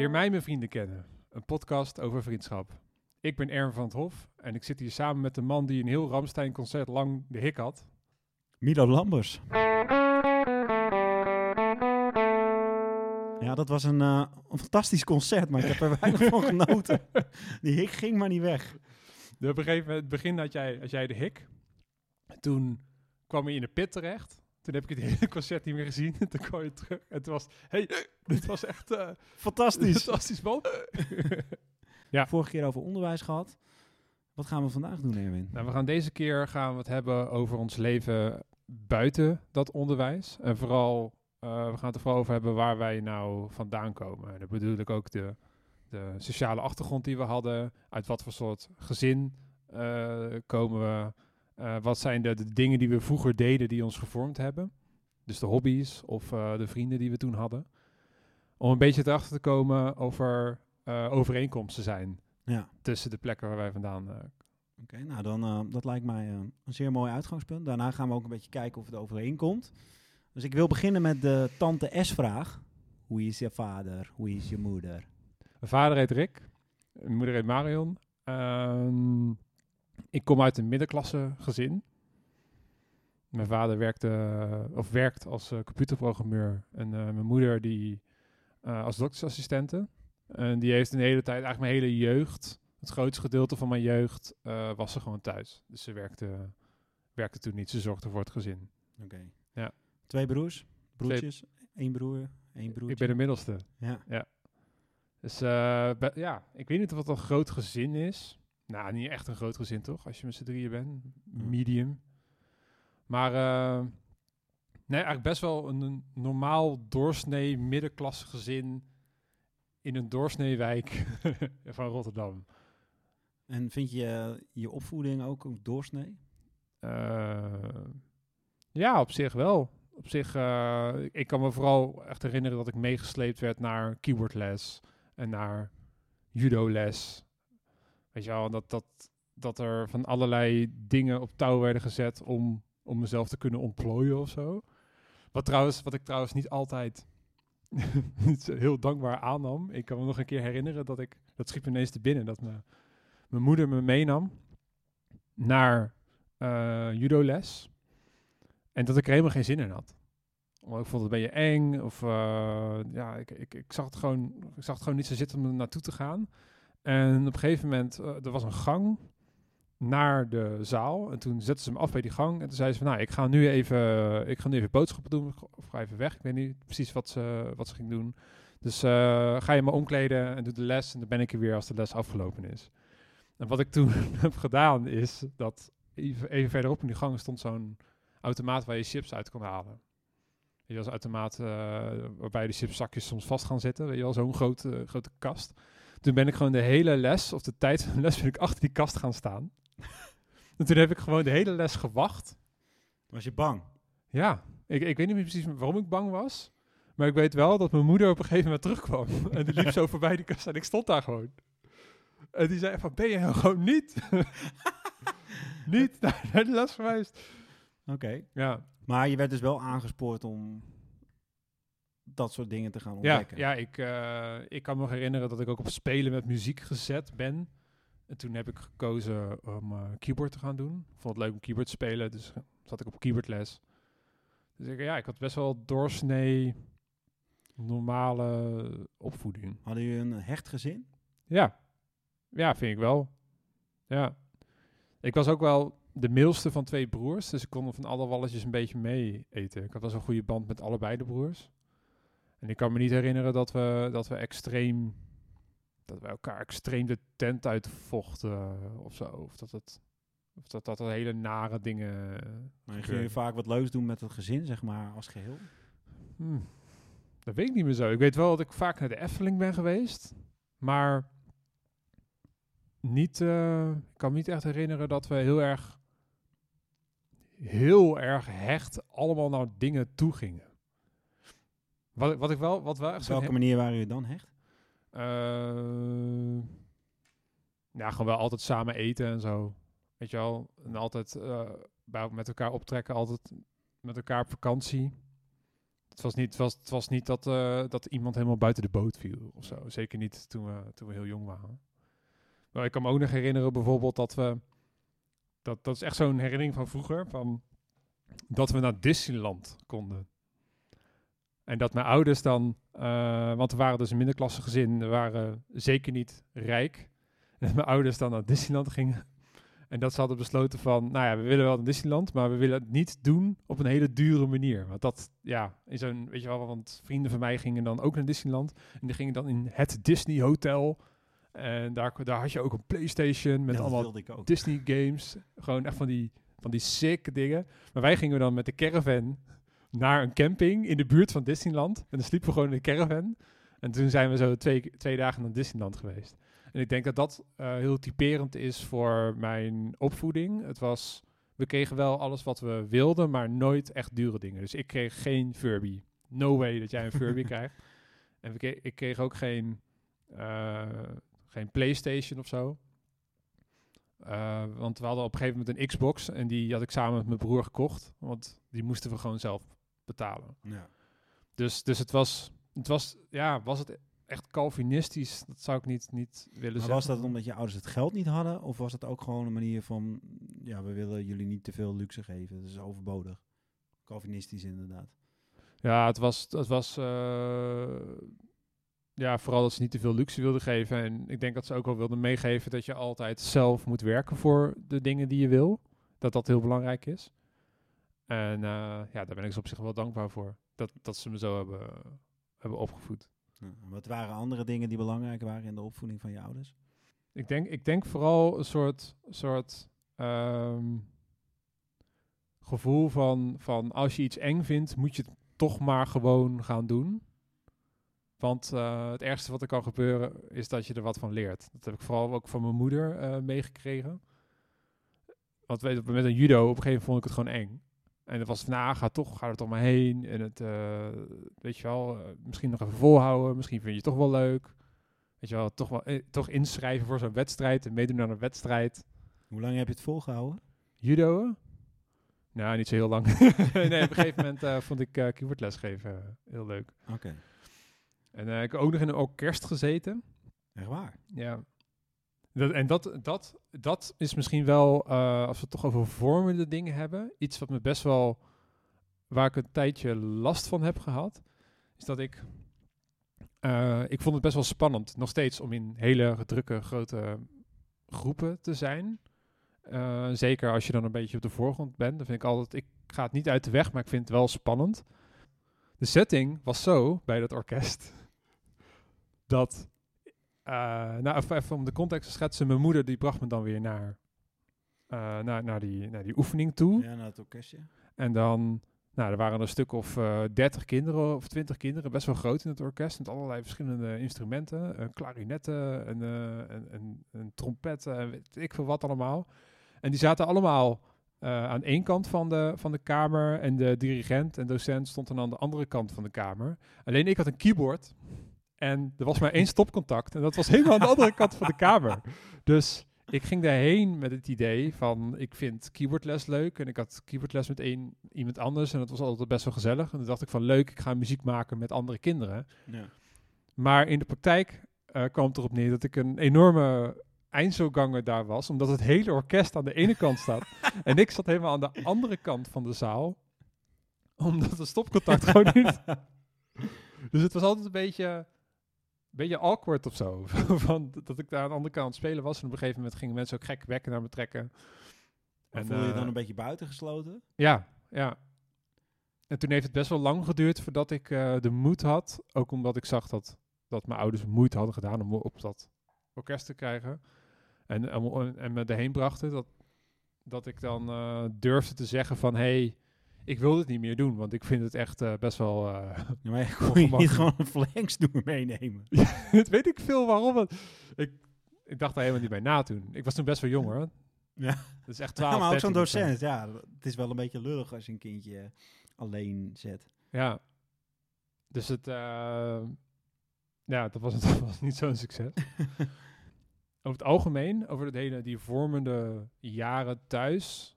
Leer mij mijn vrienden kennen. Een podcast over vriendschap. Ik ben Ern van het Hof en ik zit hier samen met de man die een heel Ramstein-concert lang de hik had. Milo Lambers. Ja, dat was een, eh, een fantastisch concert, maar ik heb er weinig van genoten. Die hik ging maar niet weg. Dus op een gegeven moment, het begin had jij, had jij de hik. Toen kwam je in de pit terecht. Toen heb ik het hele concert niet meer gezien. En toen kwam je terug. En het was, hey, dit was echt eh, Fantastisch. fantastisch, man. Vorige keer over onderwijs gehad. Wat gaan we vandaag doen, Erwin? Nou, we gaan deze keer gaan we het hebben over ons leven buiten dat onderwijs. En vooral, eh, we gaan het er vooral over hebben waar wij nou vandaan komen. En dat bedoel ik ook de, de sociale achtergrond die we hadden. Uit wat voor soort gezin eh, komen we. Eh, wat zijn de, de dingen die we vroeger deden die ons gevormd hebben. Dus de hobby's of eh, de vrienden die we toen hadden. Om een beetje erachter te komen over eh, overeenkomsten zijn Ja, tussen de plekken waar wij vandaan eh, oké. nou, dan, dat lijkt mij een zeer mooi uitgangspunt. Daarna gaan we ook een beetje kijken of het overeenkomt. Dus ik wil beginnen met de tante S-vraag. Hoe is je vader? Hoe is je moeder? Mijn vader heet Rick. Mijn moeder heet Marion. Ehm, ik kom uit een middenklasse gezin. Mijn vader werkte, of werkt als eh, computerprogrammeur. En eh, mijn moeder die eh, als doktersassistente. En die heeft een hele tijd, eigenlijk mijn hele jeugd, het grootste gedeelte van mijn jeugd, eh, was ze gewoon thuis. Dus ze werkte, werkte toen niet. Ze zorgde voor het gezin. Oké. Ja. Twee broers? Broertjes? Eén broer? Één broertje? Ik ben de middelste. Ja. Dus eh, be- ja, ik weet niet of het een groot gezin is. Nou, niet echt een groot gezin toch, als je met z'n drieën bent. Medium. Maar eh, nee, eigenlijk best wel een, een normaal doorsnee middenklasse gezin in een doorsneewijk van Rotterdam. En vind je je opvoeding ook een doorsnee? Eh, ja, op zich wel. Op zich, eh, ik- ik kan me vooral echt herinneren dat ik meegesleept werd naar keyboardles en naar judo-les. Weet je wel, dat, dat, dat er van allerlei dingen op touw werden gezet om, om mezelf te kunnen ontplooien of zo. Wat, trouwens, wat ik trouwens niet altijd heel dankbaar aannam. Ik kan me nog een keer herinneren dat ik, dat schiet me ineens te binnen, dat mijn moeder me meenam naar eh judo-les. En dat ik er helemaal geen zin in had. Want ik vond het een beetje eng. Of eh, ja, ik, ik, ik, zag het gewoon, ik zag het gewoon niet zo zitten om er naartoe te gaan. En op een gegeven moment, eh, er was een gang naar de zaal. En toen zetten ze hem af bij die gang. En toen zei ze van, nou, ik ga nu even, ik ga nu even boodschappen doen. Of ga even weg. Ik weet niet precies wat ze, wat ze ging doen. Dus eh, ga je me omkleden en doe de les. En dan ben ik er weer als de les afgelopen is. En wat ik toen heb gedaan is dat even, even verderop in die gang stond zo'n automaat waar je chips uit kon halen. Je, als automaat eh, waarbij de chipszakjes soms vast gaan zitten. Weet je wel, zo'n grote, grote kast. Toen ben ik gewoon de hele les, of de tijd van de les, ben ik achter die kast gaan staan. en toen heb ik gewoon de hele les gewacht. Was je bang? Ja, ik, ik weet niet meer precies waarom ik bang was. Maar ik weet wel dat mijn moeder op een gegeven moment terugkwam. en die liep zo voorbij die kast en ik stond daar gewoon. En die zei van, ben je nou gewoon niet? niet naar, de les geweest? Oké. Ja, Maar je werd dus wel aangespoord om dat soort dingen te gaan ja, ontdekken. ja ik, eh, ik kan me herinneren dat ik ook op spelen met muziek gezet ben. En toen heb ik gekozen om eh, keyboard te gaan doen. Ik vond het leuk om keyboard te spelen, dus eh, zat ik op keyboardles. Dus ik, ja, ik had best wel doorsnee normale opvoeding. Hadden jullie een hecht gezin? Ja. Ja, vind ik wel. Ja. Ik was ook wel de middelste van twee broers, dus ik kon van alle walletjes een beetje mee eten. Ik had wel zo'n goede band met allebei de broers. En ik kan me niet herinneren dat we, dat we extreem, dat we elkaar extreem de tent uitvochten eh, of zo. Of dat het, of dat, dat hele nare dingen... Maar gingen gebeurden. jullie vaak wat leuks doen met het gezin, zeg maar, als geheel? Hmm. Dat weet ik niet meer zo. Ik weet wel dat ik vaak naar de Efteling ben geweest. Maar niet, eh, ik kan me niet echt herinneren dat we heel erg, heel erg hecht allemaal naar dingen toe gingen. Wat, wat ik wel, wat wel echt Op welke manier waren jullie dan hecht? Eh, ja, gewoon wel altijd samen eten en zo. Weet je wel? En altijd eh, bij, met elkaar optrekken, altijd met elkaar op vakantie. Het was niet, het was, het was niet dat, eh, dat iemand helemaal buiten de boot viel of zo. Zeker niet toen we, toen we heel jong waren. Maar ik kan me ook nog herinneren bijvoorbeeld dat we... Dat, dat is echt zo'n herinnering van vroeger. Van, dat we naar Disneyland konden. En dat mijn ouders dan... eh, want we waren dus een middenklasse gezin. We waren zeker niet rijk. En dat mijn ouders dan naar Disneyland gingen. En dat ze hadden besloten van, nou ja, we willen wel naar Disneyland, maar we willen het niet doen op een hele dure manier. Want dat, ja, in zo'n, weet je wel, want vrienden van mij gingen dan ook naar Disneyland. En die gingen dan in het Disney Hotel. En daar, daar had je ook een Playstation met Ja, allemaal. Disney games. Gewoon echt van die, van die sick dingen. Maar wij gingen dan met de caravan naar een camping in de buurt van Disneyland. En dan sliepen we gewoon in de caravan. En toen zijn we zo twee, twee dagen naar Disneyland geweest. En ik denk dat dat eh, heel typerend is voor mijn opvoeding. Het was, we kregen wel alles wat we wilden, maar nooit echt dure dingen. Dus ik kreeg geen Furby. No way dat jij een Furby krijgt. En kreeg, ik kreeg ook geen, eh, geen PlayStation of zo. Eh, want we hadden op een gegeven moment een Xbox en die had ik samen met mijn broer gekocht. Want die moesten we gewoon zelf betalen. Ja. Dus, dus het was, het was, ja, was het echt Calvinistisch? Dat zou ik niet, niet willen Maar zeggen. was dat omdat je ouders het geld niet hadden? Of was het ook gewoon een manier van, ja, we willen jullie niet te veel luxe geven. Dat is overbodig. Calvinistisch inderdaad. Ja, het was, het was eh, ja, vooral dat ze niet te veel luxe wilden geven. En ik denk dat ze ook wel wilden meegeven dat je altijd zelf moet werken voor de dingen die je wil. Dat dat heel belangrijk is. En eh, ja, daar ben ik ze op zich wel dankbaar voor. Dat, dat ze me zo hebben, hebben opgevoed. Ja. Wat waren andere dingen die belangrijk waren in de opvoeding van je ouders? Ik denk, ik denk vooral een soort, soort ehm, gevoel van, van als je iets eng vindt, moet je het toch maar gewoon gaan doen. Want eh, het ergste wat er kan gebeuren is dat je er wat van leert. Dat heb ik vooral ook van mijn moeder eh, meegekregen. Want weet, met een judo, op een gegeven moment vond ik het gewoon eng. En het was van, nou, ga toch, ga er toch maar heen. En het, eh, weet je wel, eh, misschien nog even volhouden. Misschien vind je het toch wel leuk. Weet je wel, toch, wel, eh, toch inschrijven voor zo'n wedstrijd en meedoen aan een wedstrijd. Hoe lang heb je het volgehouden? Judo? Nou, niet zo heel lang. nee, op een gegeven moment vond ik keyboardles geven heel leuk. Oké. En eh, ik heb ook nog in een orkest gezeten. Echt waar? Ja. Dat, en dat, dat, dat is misschien wel, eh, als we het toch over vormende dingen hebben, iets wat me best wel, waar ik een tijdje last van heb gehad, is dat ik, eh, ik vond het best wel spannend, nog steeds, om in hele drukke, grote groepen te zijn. Eh, zeker als je dan een beetje op de voorgrond bent, dan vind ik altijd, ik ga het niet uit de weg, maar ik vind het wel spannend. De setting was zo bij dat orkest, dat nou, even, even om de context te schetsen. Mijn moeder die bracht me dan weer naar, eh, naar, naar, die, naar die oefening toe. Ja, naar het orkestje. En dan, nou, er waren een stuk of eh 30 kinderen of 20 kinderen, best wel groot in het orkest. Met allerlei verschillende instrumenten. Een klarinetten, een, eh, een, een, een trompet, en weet ik veel wat allemaal. En die zaten allemaal eh, aan één kant van de, van de kamer. En de dirigent en docent stond dan aan de andere kant van de kamer. Alleen ik had een keyboard. En er was maar één stopcontact. En dat was helemaal aan de andere kant van de kamer. Dus ik ging daarheen met het idee van... ik vind keyboardles leuk. En ik had keyboardles met één, iemand anders. En dat was altijd best wel gezellig. En toen dacht ik van leuk, ik ga muziek maken met andere kinderen. Ja. Maar in de praktijk eh, kwam het erop neer dat ik een enorme eindselganger daar was. Omdat het hele orkest aan de ene kant staat. en ik zat helemaal aan de andere kant van de zaal. Omdat de stopcontact gewoon niet... Dus het was altijd een beetje, beetje awkward of zo. van, dat ik daar aan de andere kant spelen was. En op een gegeven moment gingen mensen ook gek wekken naar me trekken. En voel je je eh, dan een beetje buitengesloten? Ja, ja. En toen heeft het best wel lang geduurd voordat ik eh, de moed had. Ook omdat ik zag dat, dat mijn ouders moeite hadden gedaan om me op dat orkest te krijgen. En, en, en me erheen brachten. Dat, dat ik dan eh, durfde te zeggen van... Hey, ik wil dit niet meer doen. Want ik vind het echt eh, best wel... eh, Ja, maar kon je niet gewoon een flankstoer meenemen? het weet ik veel waarom. want Ik, ik dacht daar helemaal niet bij na toen. Ik was toen best wel jong hoor. Ja. Dat is echt Ja, 12, maar ook zo'n 13 of zo. docent. Ja, het is wel een beetje lullig als je een kindje alleen zet. Ja. Dus het, eh, ja, dat was, dat was niet zo'n succes. over het algemeen, over het hele, die vormende jaren thuis.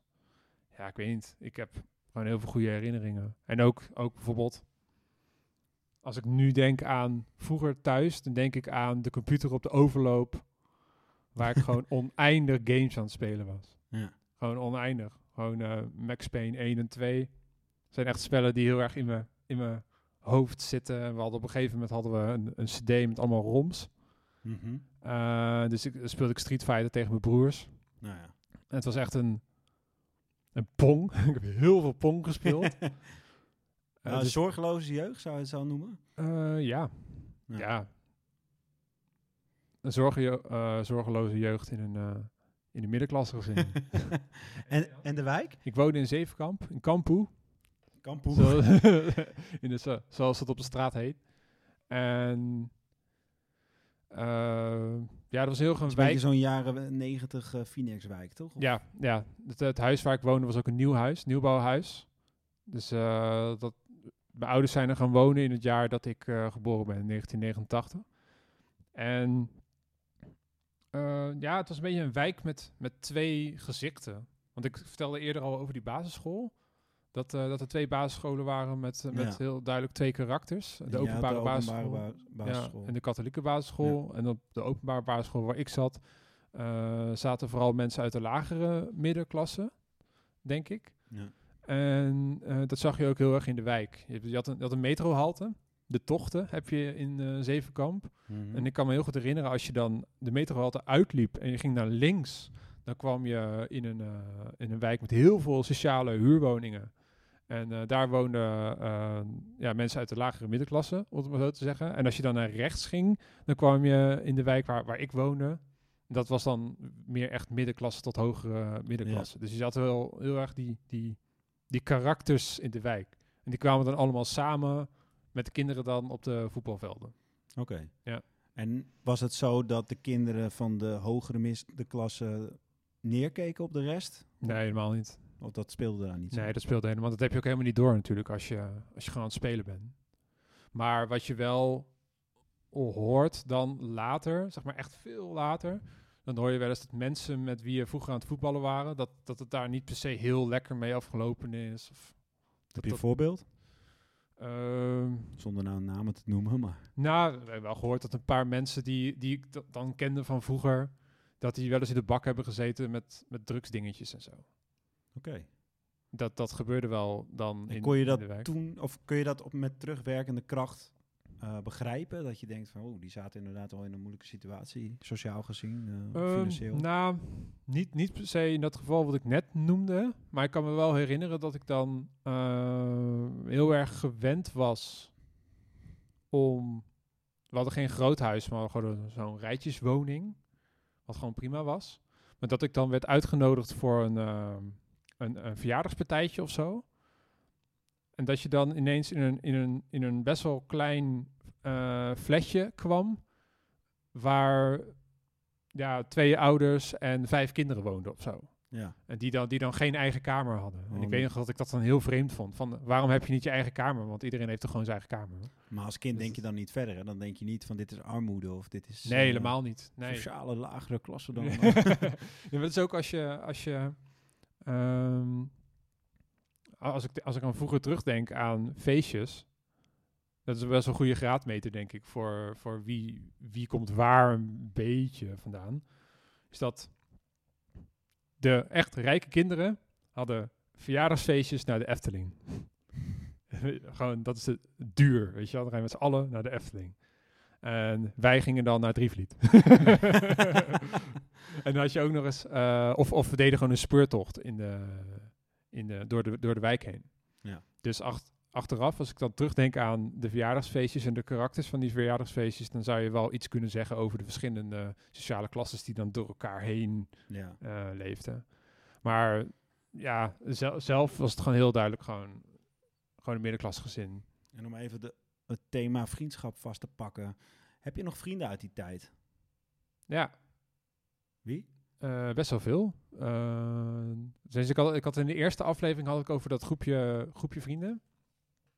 Ja, ik weet niet. Ik heb gewoon heel veel goede herinneringen. En ook, ook bijvoorbeeld, als ik nu denk aan vroeger thuis, dan denk ik aan de computer op de overloop, waar ik gewoon oneindig games aan het spelen was. Ja. Gewoon oneindig. Gewoon eh, Max Payne 1 en 2. zijn echt spellen die heel erg in mijn, in mijn hoofd zitten. We hadden op een gegeven moment hadden we een, een cd met allemaal roms. Mhm. Eh, dus ik speelde ik Street Fighter tegen mijn broers. Nou ja. En het was echt een, een pong. ik heb heel veel pong gespeeld. Eh, Nou, dus- zorgeloze jeugd zou je het zo noemen? eh, ja. Ja. ja. Een zorge, eh, zorgeloze jeugd in een, in de middenklasse gezin. en, en de wijk? ik woonde in Zevenkamp, in Kampoe. Kampoe. Zo, in de, zo- zoals het op de straat heet. En ja, dat was heel is een wijk. zo'n jaren negentig eh Phoenix-wijk, toch? Of- Ja, ja. Het, het huis waar ik woonde was ook een nieuw huis, nieuwbouwhuis. Dus eh, dat, mijn ouders zijn er gaan wonen in het jaar dat ik eh, geboren ben, in 1989. En ja, het was een beetje een wijk met, met twee gezichten. Want ik vertelde eerder al over die basisschool. Dat, eh, dat er twee basisscholen waren met, eh, met Ja. heel duidelijk twee karakters. De Ja, openbare, basisschool ba- basisschool. ja, en de katholieke basisschool. En op de openbare basisschool waar ik zat, eh, zaten vooral mensen uit de lagere middenklasse, denk ik. Ja. En dat zag je ook heel erg in de wijk. Je, had een, je had een metrohalte. De tochten heb je in Zevenkamp. Mhm. En ik kan me heel goed herinneren, als je dan de metrohalte uitliep en je ging naar links, dan kwam je in een, in een wijk met heel veel sociale huurwoningen. En eh, daar woonden eh, ja, mensen uit de lagere middenklasse, om het maar zo te zeggen. En als je dan naar rechts ging, dan kwam je in de wijk waar, waar ik woonde. Dat was dan meer echt middenklasse tot hogere middenklasse. Dus je zat wel heel erg die, die, die karakters in de wijk. En die kwamen dan allemaal samen met de kinderen dan op de voetbalvelden. Oké. Ja. En was het zo dat de kinderen van de hogere mis de klasse neerkeken op de rest? Nee, helemaal niet. Of dat speelde daar niet zo? Nee, dat speelt helemaal. Dat heb je ook helemaal niet door natuurlijk als je, als je gewoon aan het spelen bent. Maar wat je wel hoort dan later, zeg maar echt veel later, dan hoor je wel eens dat mensen met wie je vroeger aan het voetballen waren, dat, dat het daar niet per se heel lekker mee afgelopen is. Of, Heb je een voorbeeld? Ehm, Zonder nou namen te noemen, maar... nou, we hebben wel gehoord dat een paar mensen die, die ik da- dan kende van vroeger, dat die wel eens in de bak hebben gezeten met, met drugsdingetjes en zo. Oké. Dat, dat gebeurde wel dan En in, kon je dat de toen, of kun je dat op, met terugwerkende kracht eh, begrijpen? Dat je denkt van, oh, die zaten inderdaad wel in een moeilijke situatie, sociaal gezien, eh, Ehm, financieel. nou, niet, niet per se in dat geval wat ik net noemde. Maar ik kan me wel herinneren dat ik dan eh, heel erg gewend was om... We hadden geen groot huis, maar gewoon zo'n rijtjeswoning. Wat gewoon prima was. Maar dat ik dan werd uitgenodigd voor een, eh, een, een verjaardagspartijtje of zo. En dat je dan ineens in een, in een, in een best wel klein eh flatje kwam. Waar ja, twee ouders en vijf kinderen woonden of zo. ja. En die dan, die dan geen eigen kamer hadden. En Oh, ik weet nog dat ik dat dan heel vreemd vond. Van, waarom heb je niet je eigen kamer? Want iedereen heeft toch gewoon zijn eigen kamer? Maar als kind Dus denk je dan niet verder. Hè? Dan denk je niet van, dit is armoede of dit is... Nee, eh, helemaal niet. Nee. Sociale lagere klasse dan. ja, maar dat is ook als je... Als, je ehm, als, ik, als ik aan vroeger terugdenk aan feestjes... Dat is best wel een goede graadmeter, denk ik, voor, voor wie, wie komt waar een beetje vandaan. Is dat de echt rijke kinderen hadden verjaardagsfeestjes naar de Efteling. Gewoon, dat is het duur, weet je wel. Dan ga je met z'n allen naar de Efteling. En wij gingen dan naar Drievliet. en dan had je ook nog eens... eh, of, of we deden gewoon een speurtocht in de, in de, door, de, door de wijk heen. Ja. Dus acht, achteraf, als ik dan terugdenk aan de verjaardagsfeestjes en de karakters van die verjaardagsfeestjes, dan zou je wel iets kunnen zeggen over de verschillende sociale klasses die dan door elkaar heen ja. eh, leefden. Maar ja, zel- zelf was het gewoon heel duidelijk gewoon, gewoon een middenklasgezin. En om even de, het thema vriendschap vast te pakken. Heb je nog vrienden uit die tijd? Ja, Wie? eh, best wel veel. Dus ik, had, ik had in de eerste aflevering had ik over dat groepje, groepje vrienden.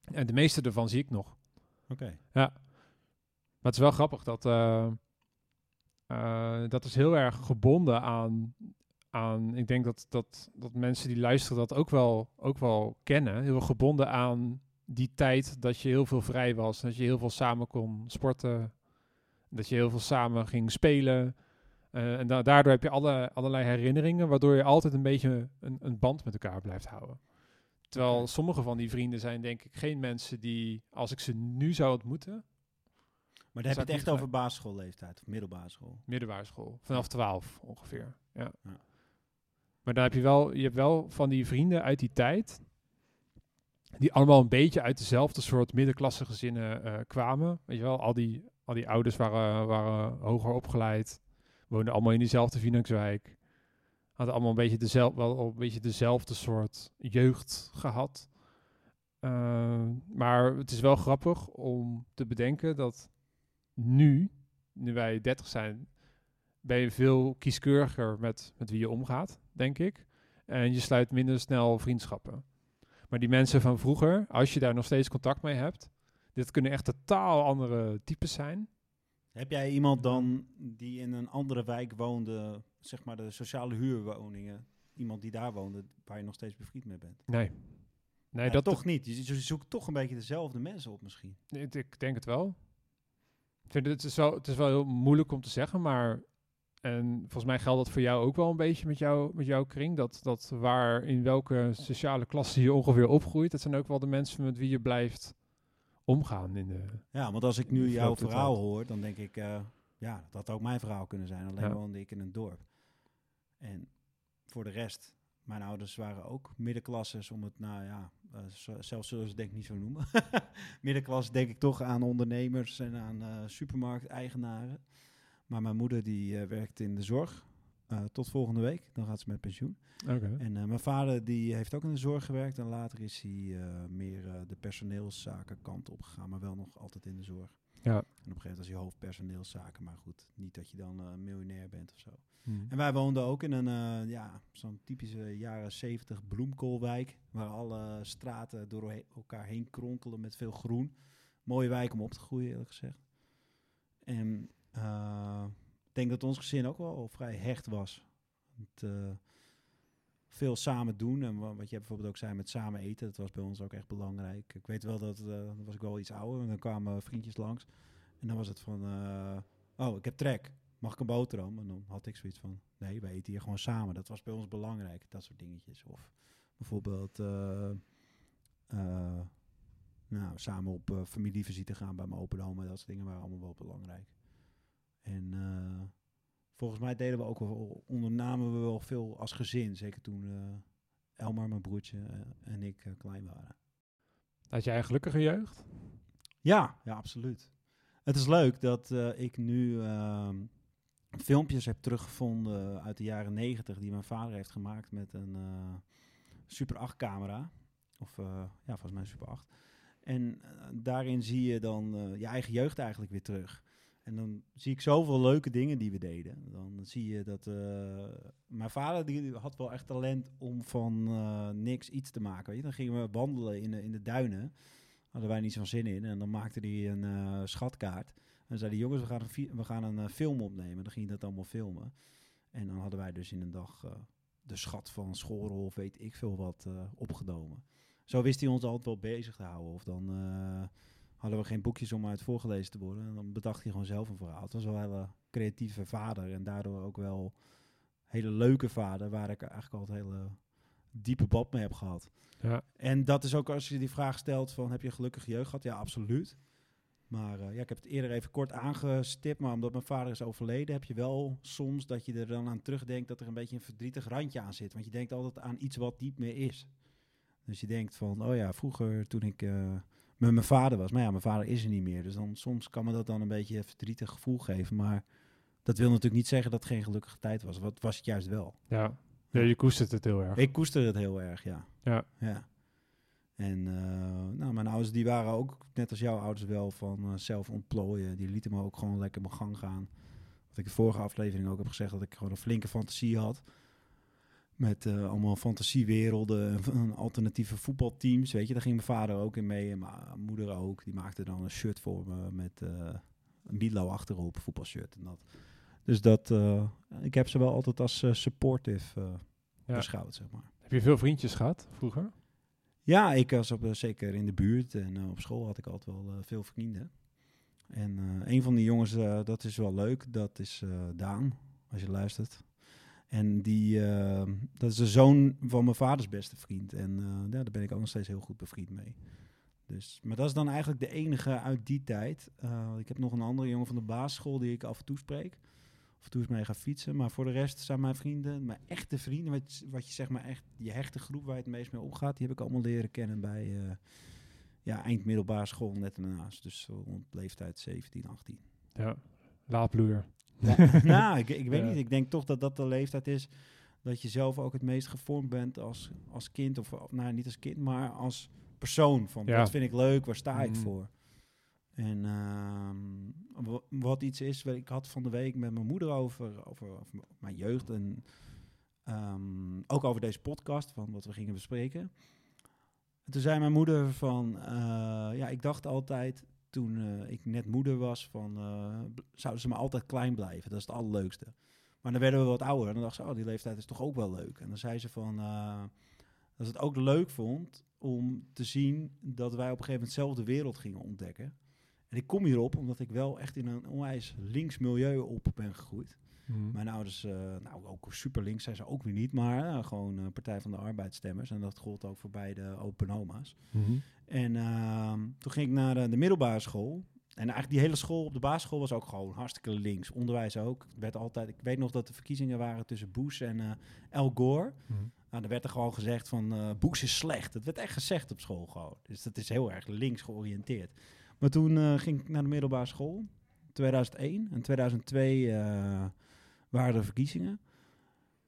En de meeste ervan zie ik nog. Oké. Maar het is wel grappig dat eh, dat is heel erg gebonden aan, aan ik denk dat, dat, dat mensen die luisteren dat ook wel, ook wel kennen. Heel erg gebonden aan die tijd dat je heel veel vrij was. Dat je heel veel samen kon sporten. Dat je heel veel samen ging spelen. Eh, en da- daardoor heb je alle, allerlei herinneringen, waardoor je altijd een beetje een, een band met elkaar blijft houden. Terwijl sommige van die vrienden zijn denk ik geen mensen die, als ik ze nu zou ontmoeten, Maar dan heb je het echt over basisschoolleeftijd of middelbare school. middelbare school, vanaf 12 ongeveer. Ja. Ja. Maar dan heb je wel, je hebt wel van die vrienden uit die tijd, die allemaal een beetje uit dezelfde soort middenklasse gezinnen eh, kwamen. Weet je wel, al die, al die ouders waren, waren hoger opgeleid, woonden allemaal in diezelfde Phoenixwijk. Hadden allemaal een beetje, dezelfde, wel een beetje dezelfde soort jeugd gehad. Eh, maar het is wel grappig om te bedenken dat nu, nu wij 30 zijn, ben je veel kieskeuriger met, met wie je omgaat, denk ik. En je sluit minder snel vriendschappen. Maar die mensen van vroeger, als je daar nog steeds contact mee hebt, dit kunnen echt totaal andere types zijn. Heb jij iemand dan die in een andere wijk woonde, zeg maar de sociale huurwoningen, iemand die daar woonde, waar je nog steeds bevriend mee bent? Nee. Nee, Ja, dat toch niet. Je, je zoekt toch een beetje dezelfde mensen op misschien. Ik, ik denk het wel. Ik vind het, het, is wel. het is wel heel moeilijk om te zeggen, maar. En volgens mij geldt dat voor jou ook wel een beetje met, jou, met jouw kring. Dat, dat waar in welke sociale klasse je ongeveer opgroeit, dat zijn ook wel de mensen met wie je blijft omgaan. In de, Ja, want als ik nu jouw verhaal hoor, dan denk ik, eh, ja, dat had ook mijn verhaal kunnen zijn. Alleen Ja. woonde ik in een dorp. En voor de rest, mijn ouders waren ook middenklasses, om het, nou ja, zo- zelfs zullen ze het denk ik niet zo noemen. Middenklasse denk ik toch aan ondernemers en aan eh supermarkteigenaren. Maar mijn moeder die eh, werkt in de zorg. eh, tot volgende week, dan gaat ze met pensioen. En eh, mijn vader die heeft ook in de zorg gewerkt. En later is hij meer de personeelszaken kant op gegaan. Maar wel nog altijd in de zorg. Ja. En op een gegeven moment was hij hoofd personeelszaken. Maar goed, niet dat je dan miljonair bent of zo. Hm. En wij woonden ook in een, ja, zo'n typische jaren 70 bloemkoolwijk. Waar alle straten door elkaar heen kronkelen met veel groen. Mooie wijk om op te groeien, eerlijk gezegd. En ik denk dat ons gezin ook wel vrij hecht was. Eh, veel samen doen. En wa- wat jij bijvoorbeeld ook zei met samen eten, dat was bij ons ook echt belangrijk. Ik weet wel dat, eh, dan was ik wel iets ouder en dan kwamen vriendjes langs. En dan was het van, eh, oh, ik heb trek. Mag ik een boterham? En dan had ik zoiets van, nee, wij eten hier gewoon samen. Dat was bij ons belangrijk, dat soort dingetjes. Of bijvoorbeeld, eh, eh, nou, samen op eh, familievisite gaan bij mijn opa en oma. Dat soort dingen waren allemaal wel belangrijk. En eh, volgens mij deden we ook wel, ondernamen we wel veel als gezin. Zeker toen eh, Elmar, mijn broertje eh, en ik klein waren. Had jij een gelukkige jeugd? Ja, ja, absoluut. Het is leuk dat ik nu ehm, filmpjes heb teruggevonden uit de jaren negentig die mijn vader heeft gemaakt met een Super 8 camera. Of ja, volgens mij Super 8. En daarin zie je dan je eigen jeugd eigenlijk weer terug. En dan zie ik zoveel leuke dingen die we deden. Dan zie je dat eh, mijn vader die had wel echt talent om van eh, niks iets te maken. Weet je? Dan gingen we wandelen in de, in de duinen hadden wij niet zo'n zin in. En dan maakte hij een eh, schatkaart. En zei hij, jongens, we gaan een, we gaan een film opnemen. Dan ging hij dat allemaal filmen. En dan hadden wij dus in een dag de schat van Schorel of weet ik veel wat opgenomen. Zo wist hij ons altijd wel bezig te houden. Of dan hadden we geen boekjes om uit voorgelezen te worden. En dan bedacht hij gewoon zelf een verhaal. Het was wel een hele creatieve vader. En daardoor ook wel hele leuke vader. Waar ik eigenlijk altijd een hele diepe bad mee heb gehad. Ja. En dat is ook als je die vraag stelt van heb je een gelukkige jeugd gehad? Ja, absoluut. Maar eh, ja, ik heb het eerder even kort aangestipt, maar omdat mijn vader is overleden, heb je wel soms dat je er dan aan terugdenkt dat er een beetje een verdrietig randje aan zit. Want je denkt altijd aan iets wat niet meer is. Dus je denkt van, oh ja, vroeger toen ik eh, met mijn vader was, maar ja, mijn vader is er niet meer. Dus dan soms kan me dat dan een beetje een verdrietig gevoel geven. Maar dat wil natuurlijk niet zeggen dat het geen gelukkige tijd was. Wat was het juist wel. Ja. ja, je koestert het heel erg. Ik koester het heel erg, ja. Ja. ja. En eh, nou, mijn ouders die waren ook, net als jouw ouders wel, van eh, zelf ontplooien. Die lieten me ook gewoon lekker mijn gang gaan. Wat ik de vorige aflevering ook heb gezegd, dat ik gewoon een flinke fantasie had. Met eh, allemaal fantasiewerelden en en alternatieve voetbalteams, weet je. Daar ging mijn vader ook in mee en mijn moeder ook. Die maakte dan een shirt voor me met eh, een Milo achterop, een voetbalshirt en dat. Dus dat, eh, ik heb ze wel altijd als supportive Ja. beschouwd, zeg maar. Heb je veel vriendjes gehad vroeger? Ja, ik was op, zeker in de buurt en op school had ik altijd wel veel vrienden. En een van die jongens, dat is wel leuk, dat is Daan, als je luistert. En die, eh, dat is de zoon van mijn vaders beste vriend. En eh, ja, daar ben ik ook nog steeds heel goed bevriend mee. Dus, maar dat is dan eigenlijk de enige uit die tijd. Eh, ik heb nog een andere jongen van de basisschool die ik af en toe spreek. Af en toe eens mee ga fietsen. Maar voor de rest zijn mijn vrienden, mijn echte vrienden, wat, wat je zeg maar echt, je hechte groep waar je het meest mee omgaat, die heb ik allemaal leren kennen bij eh, ja, eind school net ernaast. Dus rond leeftijd 17, 18. Ja, laadbloeier. nou, ik, ik weet niet. Ik denk toch dat dat de leeftijd is dat je zelf ook het meest gevormd bent als, als kind. Of, nou, niet als kind, maar als persoon. Van wat vind ik leuk, waar sta ik Mhm. voor? En ehm, wa- wat iets is, ik had van de week met mijn moeder over, over, over mijn jeugd. En ehm, ook over deze podcast, van wat we gingen bespreken. En toen zei mijn moeder van, eh, ja, ik dacht altijd toen eh, ik net moeder was van, eh, zouden ze maar altijd klein blijven. Dat is het allerleukste. Maar dan werden we wat ouder en dan dacht ze, oh, die leeftijd is toch ook wel leuk. En dan zei ze van, eh, dat ze het ook leuk vond om te zien dat wij op een gegeven moment zelf de wereld gingen ontdekken. En ik kom hierop omdat ik wel echt in een onwijs links milieu op ben gegroeid. Mhm. Mijn ouders, eh, nou ook super links zijn ze ook weer niet, maar eh, gewoon eh, Partij van de Arbeidsstemmers. En dat gold ook voor beide open oma's. Mhm. En ehm, toen ging ik naar de, de middelbare school. En eigenlijk die hele school op de basisschool was ook gewoon hartstikke links. Onderwijs ook. Werd altijd, ik weet nog dat de verkiezingen waren tussen Bush en eh Al Gore. Mhm. Nou, dan werd er gewoon gezegd van eh Bush is slecht. Dat werd echt gezegd op school gewoon. Dus dat is heel erg links georiënteerd. Maar toen ging ik naar de middelbare school. 2001 en 2002 eh, waren er verkiezingen.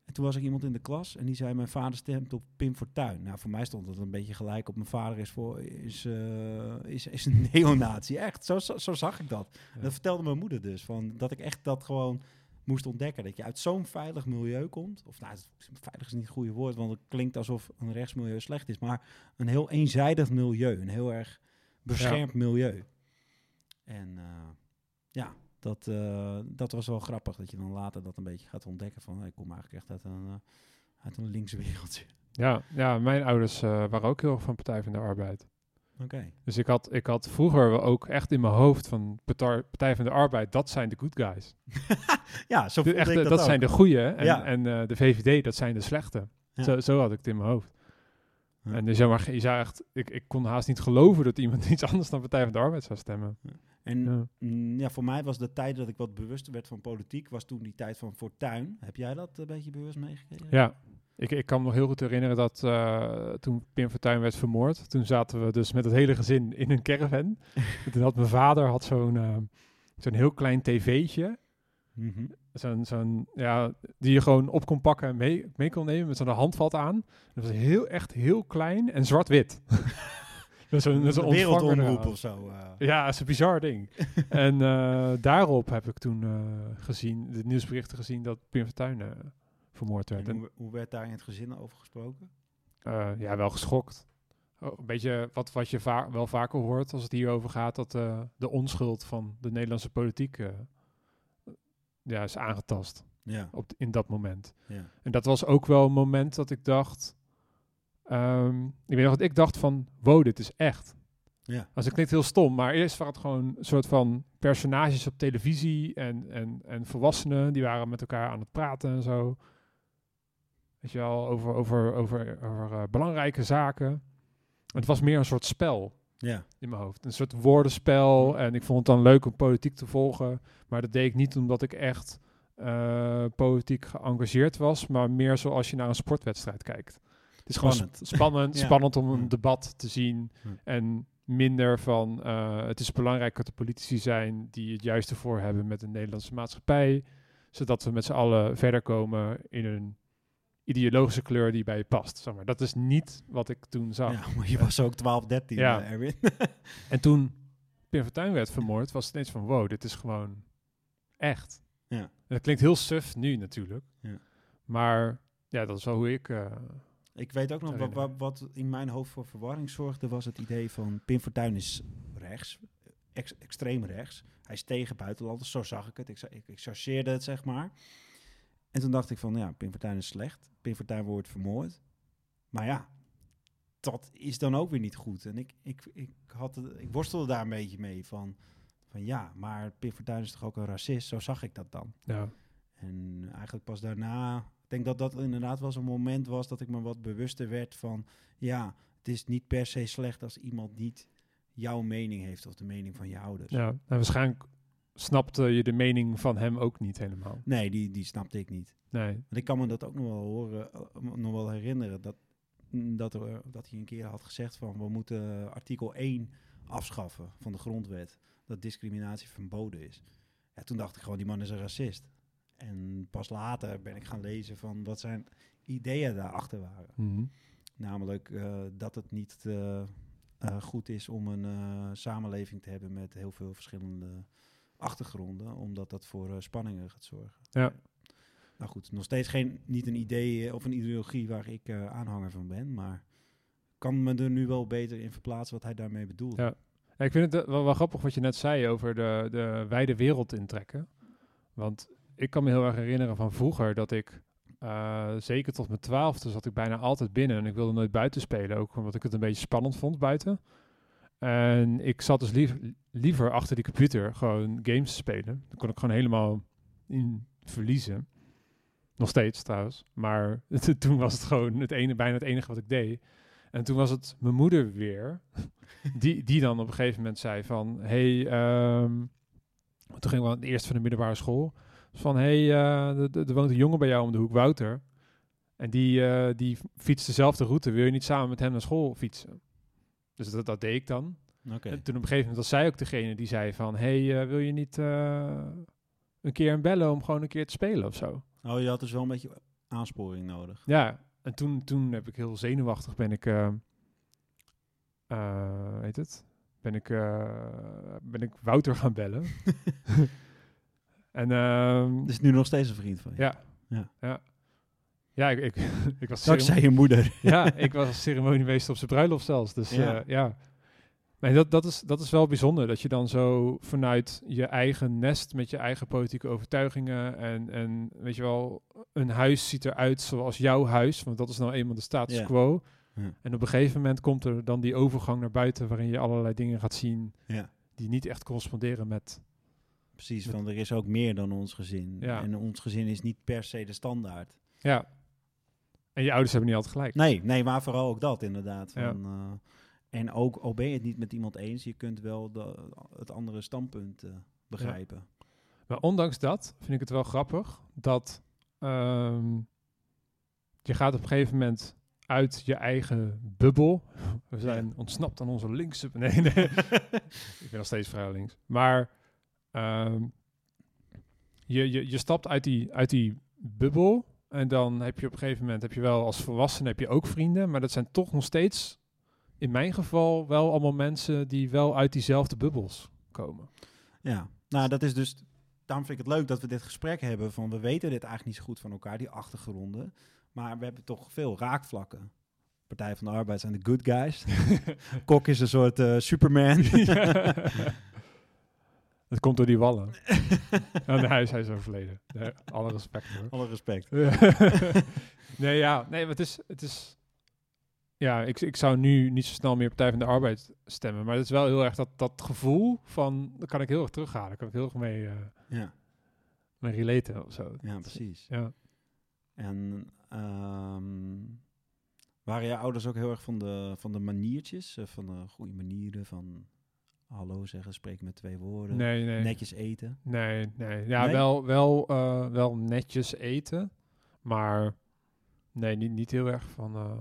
En toen was er iemand in de klas en die zei: Mijn vader stemt op Pim Fortuyn. Nou, voor mij stond het een beetje gelijk op. Mijn vader is, voor, is, eh, is, is een neonazi. Echt, zo, zo, zo zag ik dat. Ja. Dat vertelde mijn moeder dus. Van, dat ik echt dat gewoon moest ontdekken. Dat je uit zo'n veilig milieu komt. Of nou, veilig is niet het goede woord, want het klinkt alsof een rechtsmilieu slecht is. Maar een heel eenzijdig milieu. Een heel erg beschermd milieu. En eh, ja, dat, eh, dat was wel grappig. Dat je dan later dat een beetje gaat ontdekken. Van, ik kom eigenlijk echt uit een, eh, uit een linkse wereldje. Ja, ja, mijn ouders eh, waren ook heel erg van Partij van de Arbeid. Oké. Dus ik had, ik had vroeger wel ook echt in mijn hoofd van Partij van de Arbeid, dat zijn de good guys. Ja, zo De, echt, ik dat dat, zijn de goeie en, Ja. en de VVD, dat zijn de slechte. Ja. Zo, zo had ik het in mijn hoofd. Ja. En dus, zeg maar, je zou echt, ik, ik kon haast niet geloven dat iemand iets anders dan Partij van de Arbeid zou stemmen. En Ja. Mm, ja, voor mij was de tijd dat ik wat bewuster werd van politiek, was toen die tijd van Fortuin. Heb jij dat een beetje bewust meegekregen? Ja, ik, ik kan me nog heel goed herinneren dat eh, toen Pim Fortuyn werd vermoord, toen zaten we dus met het hele gezin in een caravan. En toen had mijn vader had zo'n eh, zo'n heel klein tv'tje, Mhm. zo'n, zo'n, ja, die je gewoon op kon pakken en mee, mee kon nemen met zo'n handvat aan. Dat was heel, echt heel klein en zwart-wit. met zo'n, met wereldomroep of zo. eh. Ja, dat is een bizar ding. en eh, daarop heb ik toen eh, gezien, de nieuwsberichten gezien dat Pim Fortuyn vermoord werd. En hoe, hoe werd daar in het gezin over gesproken? Ja, wel geschokt. Oh, een beetje wat, wat je va- wel vaker hoort als het hierover gaat, dat de onschuld van de Nederlandse politiek ja, is aangetast Ja, op, in dat moment. ja. En dat was ook wel een moment dat ik dacht, ehm, ik weet nog dat ik dacht van, wow, dit is echt. Ja. Als ik klinkt heel stom, maar eerst waren het gewoon een soort van personages op televisie en, en, en volwassenen die waren met elkaar aan het praten en zo. Weet je wel, over, over, over, over eh, belangrijke zaken. Het was meer een soort spel Ja. in mijn hoofd. Een soort woordenspel. En ik vond het dan leuk om politiek te volgen. Maar dat deed ik niet omdat ik echt eh, politiek geëngageerd was. Maar meer zoals je naar een sportwedstrijd kijkt. Het is gewoon Spannend. sp- spannend, Ja. spannend om een Hm. debat te zien. Hm. En minder van eh, het is belangrijk dat er politici zijn die het juiste voor hebben met de Nederlandse maatschappij. Zodat we met z'n allen verder komen in een ideologische kleur die bij je past. Zeg maar. Dat is niet wat ik toen zag. ja, maar je was ook 12, 13, Ja. eh, Erwin. En toen Pim Fortuyn werd vermoord, was het ineens van wow, dit is gewoon echt. Ja. En dat klinkt heel suf nu natuurlijk. Ja. Maar ja, dat is wel hoe ik... eh, Ik weet ook nog, wat, wat, wat in mijn hoofd voor verwarring zorgde, was het idee van Pim Fortuyn is rechts, ex- extreem rechts. Hij is tegen buitenlanders, zo zag ik het. Ik, ik, ik chargeerde het, zeg maar. En toen dacht ik van, ja, Pim Fortuyn is slecht. Pim Fortuyn wordt vermoord. Maar ja, dat is dan ook weer niet goed. En ik, ik, ik, had het, ik worstelde daar een beetje mee van, van ja, maar Pim Fortuyn is toch ook een racist? Zo zag ik dat dan. Ja. En eigenlijk pas daarna, denk dat dat inderdaad wel zo'n moment was dat ik me wat bewuster werd van, ja, het is niet per se slecht als iemand niet jouw mening heeft of de mening van je ouders. ja. En waarschijnlijk snapte je de mening van hem ook niet helemaal. Nee, die, die snapte ik niet. Nee. Want ik kan me dat ook nog wel horen, eh, nog wel herinneren, dat, mm, dat, er, dat hij een keer had gezegd van, we moeten artikel 1 afschaffen van de grondwet, dat discriminatie verboden is. Ja, toen dacht ik gewoon, die man is een racist. En pas later ben ik gaan lezen van wat zijn ideeën daarachter waren. Mhm. Namelijk eh, dat het niet eh, eh, goed is om een samenleving te hebben met heel veel verschillende achtergronden, omdat dat voor spanningen gaat zorgen. Ja. Nou goed, nog steeds geen, niet een idee of een ideologie waar ik aanhanger van ben, maar kan me er nu wel beter in verplaatsen wat hij daarmee bedoelt. Ja. Ja, ik vind het wel, wel grappig wat je net zei over de, de wijde wereld intrekken. Want ik kan me heel erg herinneren van vroeger dat ik, eh, zeker tot mijn twaalfde, zat ik bijna altijd binnen. En ik wilde nooit buiten spelen, ook omdat ik het een beetje spannend vond buiten. En ik zat dus liever achter die computer gewoon games spelen. Dan kon ik gewoon helemaal in verliezen. Nog steeds trouwens. Maar toen was het gewoon het ene, bijna het enige wat ik deed. En toen was het mijn moeder weer, die, die dan op een gegeven moment zei van, hey, ehm, toen gingen we aan het eerst van de middelbare school, van, hey, eh, er- woont een jongen bij jou om de hoek, Wouter, en die, eh, die fietst dezelfde route, wil je niet samen met hem naar school fietsen? Dus dat, dat deed ik dan. En toen op een gegeven moment was zij ook degene die zei van, hey, eh, wil je niet een keer hem bellen om gewoon een keer te spelen of zo? Oh, je had dus wel een beetje aansporing nodig. Ja, en toen, toen heb ik heel zenuwachtig ben ik, eh eh, heet het? Ben ik, ben ik Wouter gaan bellen. en ehm, Dus nu nog steeds een vriend van je. ja, Ja. ja, ja, ik, ik, ik was Dankzij je moeder. ja, ik was ceremoniemeester op zijn bruiloft zelfs. Dus Ja. ja, ja. Nee, dat, dat, is, dat is wel bijzonder, dat je dan zo vanuit je eigen nest met je eigen politieke overtuigingen en, en weet je wel, een huis ziet eruit zoals jouw huis, want dat is nou eenmaal de status quo. En op een gegeven moment komt er dan die overgang naar buiten waarin je allerlei dingen gaat zien die niet echt corresponderen met... Precies, van er is ook meer dan ons gezin. Ja. En ons gezin is niet per se de standaard. Ja. En je ouders hebben niet altijd gelijk. Nee, nee, maar vooral ook dat inderdaad. Ja. Van, eh, en ook al ben je het niet met iemand eens, je kunt wel de, het andere standpunt eh, begrijpen. Maar ondanks dat vind ik het wel grappig dat ehm, je gaat op een gegeven moment uit je eigen bubbel. We zijn ontsnapt aan onze linkse... Nee, nee. ik ben nog steeds vrij links. Maar ehm, je, je, je stapt uit die, uit die bubbel en dan heb je op een gegeven moment... heb je wel als volwassene heb je ook vrienden, maar dat zijn toch nog steeds... in mijn geval wel allemaal mensen die wel uit diezelfde bubbels komen. Ja, nou dat is dus. Daarom vind ik het leuk dat we dit gesprek hebben. Van we weten dit eigenlijk niet zo goed van elkaar, die achtergronden. Maar we hebben toch veel raakvlakken. Partij van de Arbeid zijn de good guys. Kok is een soort eh, Superman. Het komt door die wallen. nee, hij is, hij is overleden. Nee, alle respect hoor. Alle respect. nee, ja, nee, maar het is, het is ja, ik, ik zou nu niet zo snel meer Partij van de Arbeid stemmen, maar het is wel heel erg dat, dat gevoel van, dat kan ik heel erg terughalen, daar kan ik heel erg mee, eh Ja, mee relaten of zo. ja precies. Ja. En ehm, waren je ouders ook heel erg van de, van de maniertjes? eh, van de goede manieren, van hallo zeggen, spreken met twee woorden, Nee, nee. netjes eten? Nee, nee. Ja, Nee? Wel, wel, eh, wel netjes eten, maar nee, niet, niet heel erg van, eh,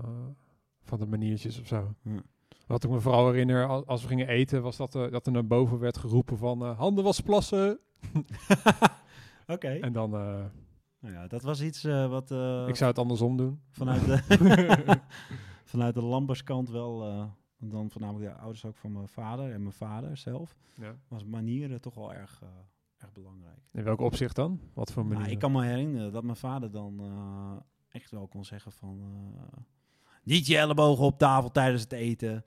van de maniertjes of zo. Ja. Wat ik me vooral herinner, al- als we gingen eten, was dat, er dat er naar boven werd geroepen van eh, handen was plassen. Oké. En dan, eh, Nou ja, dat was iets eh, wat eh, ik zou het andersom doen. vanuit de, vanuit de Lamberskant wel, en dan voornamelijk de ouders ook van mijn vader en mijn vader zelf, Ja. was manieren toch wel erg, eh, erg belangrijk. In welk opzicht dan? Wat voor manier? Nou, ik kan me herinneren dat mijn vader dan eh, echt wel kon zeggen van... eh, niet je ellebogen op tafel tijdens het eten.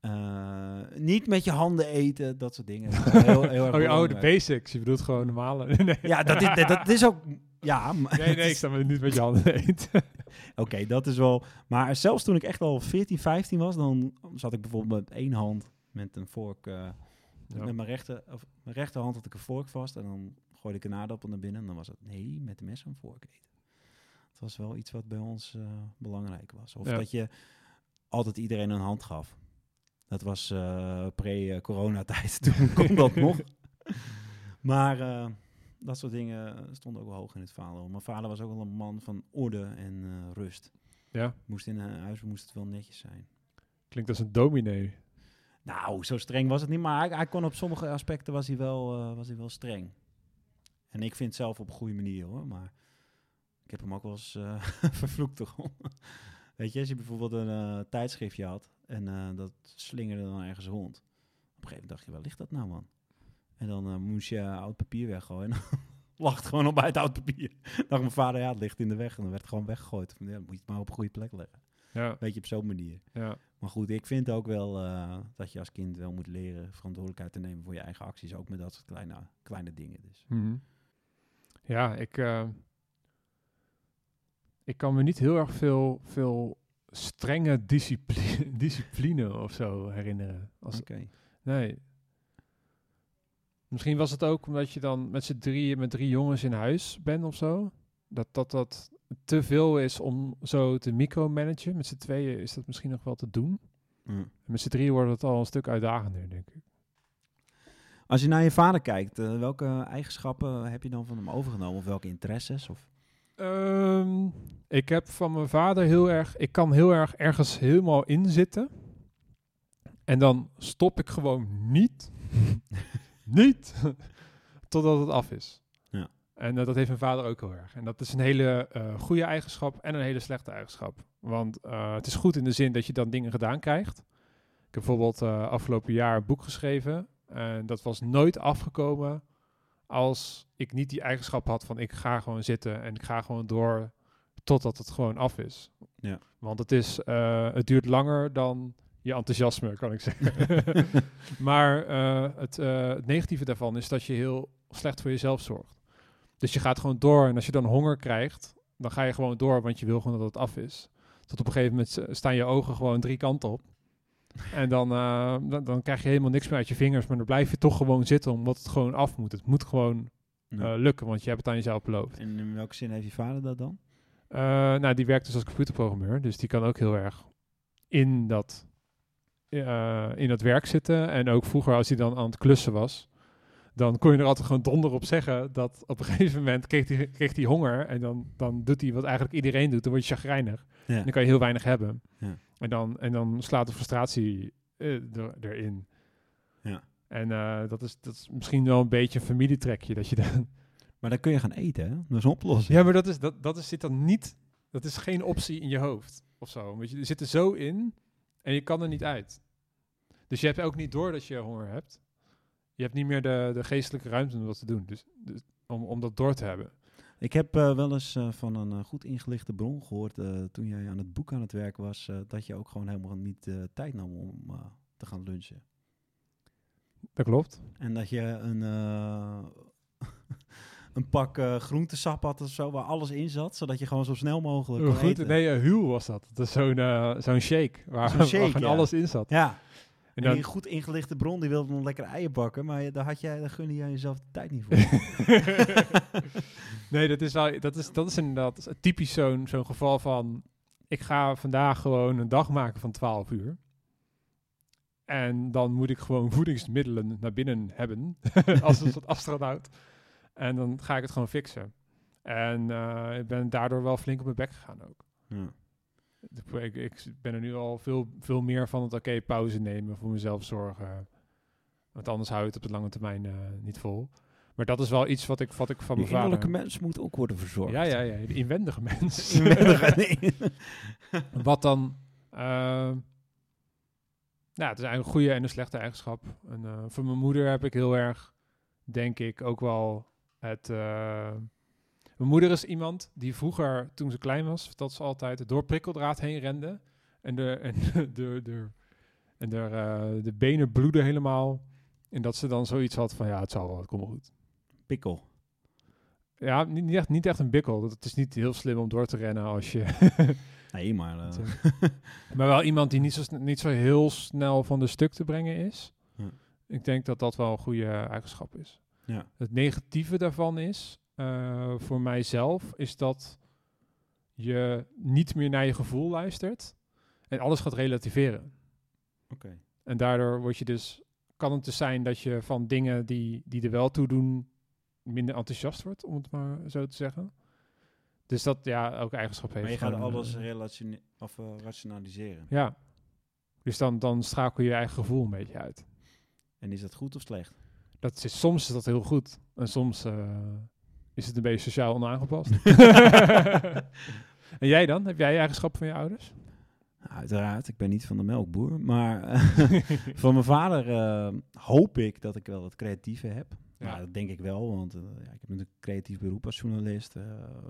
eh, niet met je handen eten. Dat soort dingen. Dat heel, heel erg oh, je oude belangrijk. basics. Je bedoelt gewoon normale. nee. Ja, dat is, dat, is ook... Ja, maar nee, nee, ik sta niet met je handen eten. Oké, dat is wel... Maar zelfs toen ik echt al 14, 15 was, dan zat ik bijvoorbeeld met één hand met een vork... eh, Ja. Met mijn, rechter, of mijn rechterhand had ik een vork vast en dan gooide ik een aardappel naar binnen. En dan was het, nee, met de mes en vork eten. Het was wel iets wat bij ons eh, belangrijk was. Of Ja. dat je altijd iedereen een hand gaf. Dat was eh, pre-coronatijd, toen kon dat nog. Maar dat soort dingen stonden ook wel hoog in het vader. Mijn vader was ook wel een man van orde en eh, rust. ja, Moest in een huis moest het wel netjes zijn. klinkt als een dominee. Nou, zo streng was het niet, maar hij, hij kon op sommige aspecten was hij, wel, eh, was hij wel streng. En ik vind het zelf op een goede manier hoor, maar ik heb hem ook wel eens eh, vervloekt erom. Weet je, als je bijvoorbeeld een eh, tijdschriftje had en eh, dat slingerde dan ergens rond. Op een gegeven moment dacht je, waar ligt dat nou man? En dan eh, moest je oud papier weggooien en het gewoon op bij het oud papier. dacht mijn vader, ja, het ligt in de weg en dan werd het gewoon weggegooid. Van, Ja, dan moet je het maar op een goede plek leggen. Ja, Weet je, op zo'n manier. ja. Maar goed, ik vind ook wel eh, dat je als kind wel moet leren verantwoordelijkheid te nemen voor je eigen acties. Ook met dat soort kleine, kleine dingen. Dus. Mhm. Ja, ik, eh, ik kan me niet heel erg veel, veel strenge discipline, discipline of zo herinneren. Als, Oké. Nee. Misschien was het ook omdat je dan met z'n drieën, met drie jongens in huis bent of zo. Dat dat, dat te veel is om zo te micromanagen. Met z'n tweeën is dat misschien nog wel te doen. Mm. Met z'n drieën wordt het al een stuk uitdagender, denk ik. Als je naar je vader kijkt, eh, welke eigenschappen heb je dan van hem overgenomen? Of welke interesses? Of? Ehm, ik heb van mijn vader heel erg... Ik kan heel erg ergens helemaal in zitten. En dan stop ik gewoon niet. niet. Totdat het af is. Ja. En eh, dat heeft mijn vader ook heel erg. En dat is een hele eh, goede eigenschap en een hele slechte eigenschap. Want eh, het is goed in de zin dat je dan dingen gedaan krijgt. Ik heb bijvoorbeeld afgelopen jaar een boek geschreven. En dat was nooit afgekomen als ik niet die eigenschap had van ik ga gewoon zitten en ik ga gewoon door totdat het gewoon af is. Ja. Want het, is, het duurt langer dan je enthousiasme, kan ik zeggen. maar eh, het, eh, het negatieve daarvan is dat je heel slecht voor jezelf zorgt. Dus je gaat gewoon door en als je dan honger krijgt, dan ga je gewoon door, want je wil gewoon dat het af is. Tot op een gegeven moment staan je ogen gewoon drie kanten op. En dan, eh, dan, dan krijg je helemaal niks meer uit je vingers, maar dan blijf je toch gewoon zitten omdat het gewoon af moet. Het moet gewoon lukken, want je hebt het aan jezelf beloofd. en in welke zin heeft je vader dat dan? Nou, die werkt dus als computerprogrammeur, dus die kan ook heel erg in dat, eh, in dat werk zitten. En ook vroeger, als hij dan aan het klussen was, dan kon je er altijd gewoon donder op zeggen dat op een gegeven moment kreeg hij, kreeg hij honger en dan, dan doet hij wat eigenlijk iedereen doet, dan word je chagrijnig. Ja. En dan kan je heel weinig hebben. Ja. En, dan, en dan slaat de frustratie eh, er, erin. Ja. En eh, dat, is, dat is misschien wel een beetje een familietrekje, dat je dan Maar dan kun je gaan eten, hè? Dat is een oplossing. ja, maar dat, is, dat, dat is, zit dan niet... Dat is geen optie in je hoofd of zo. Want je er zit er zo in en je kan er niet uit. Dus je hebt ook niet door dat je honger hebt. Je hebt niet meer de, de geestelijke ruimte om dat te doen. Dus, dus om, om dat door te hebben. Ik heb eh, wel eens eh, van een eh, goed ingelichte bron gehoord, eh, toen jij aan het boek aan het werk was, dat je ook gewoon helemaal niet tijd nam om te gaan lunchen. Dat klopt. En dat je een, een pak groentesap had of zo, waar alles in zat, zodat je gewoon zo snel mogelijk Goed, eten. nee, Huel was dat. Dat is zo'n zo'n shake waar, shake, ja. alles in zat. Ja, En dan, die goed ingelichte bron, die wilde nog lekker eieren bakken, maar daar, had jij, daar gunde jij jezelf de tijd niet voor. nee, dat is, wel, dat is, dat is inderdaad typisch zo'n zo'n geval van... Ik ga vandaag gewoon een dag maken van 12 uur. En dan moet ik gewoon voedingsmiddelen naar binnen hebben. als een soort astronaut. En dan ga ik het gewoon fixen. En eh, ik ben daardoor wel flink op mijn bek gegaan ook. ja. Ik, ik ben er nu al veel, veel meer van het oké, pauze nemen, voor mezelf zorgen. Want anders hou je het op de lange termijn eh, niet vol. Maar dat is wel iets wat ik, wat ik van mijn vader... innerlijke mens moet ook worden verzorgd. Ja, ja, ja, de inwendige mens. Inwendige, nee. Wat dan... eh, nou, het is eigenlijk een goede en een slechte eigenschap. En, eh, voor mijn moeder heb ik heel erg, denk ik, ook wel het... mijn moeder is iemand die vroeger, toen ze klein was, vertelt ze altijd, door prikkeldraad heen rende. En de, en de, de, en de, eh, de benen bloeden helemaal. En dat ze dan zoiets had van, ja, het zal wel, het komt wel goed. Pikkel. ja, niet, niet echt, niet echt een bikkel. Dat- Het is niet heel slim om door te rennen als je... Nee, maar... eh, maar wel iemand die niet zo, niet zo heel snel van de stuk te brengen is. Ja. Ik denk dat dat wel een goede eigenschap is. ja. Het negatieve daarvan is, eh, voor mijzelf, is dat je niet meer naar je gevoel luistert en alles gaat relativeren. Oké. En daardoor word je dus, kan het dus zijn dat je van dingen die, die er wel toe doen, minder enthousiast wordt, om het maar zo te zeggen. Dus dat, ja, ook eigenschap heeft. Maar je gaat alles eh, relatione- of, eh, rationaliseren. ja. Dus dan, dan schakel je je eigen gevoel een beetje uit. En is dat goed of slecht? Dat is, soms is dat heel goed. En soms is het een beetje sociaal onaangepast. en jij dan? Heb jij eigenschappen van je ouders? Nou, Uiteraard, ik ben niet van de melkboer. Maar van mijn vader eh, hoop ik dat ik wel het creatieve heb. Ja. Ja. dat denk ik wel, want eh, ja, ik heb een creatief beroep als journalist. eh,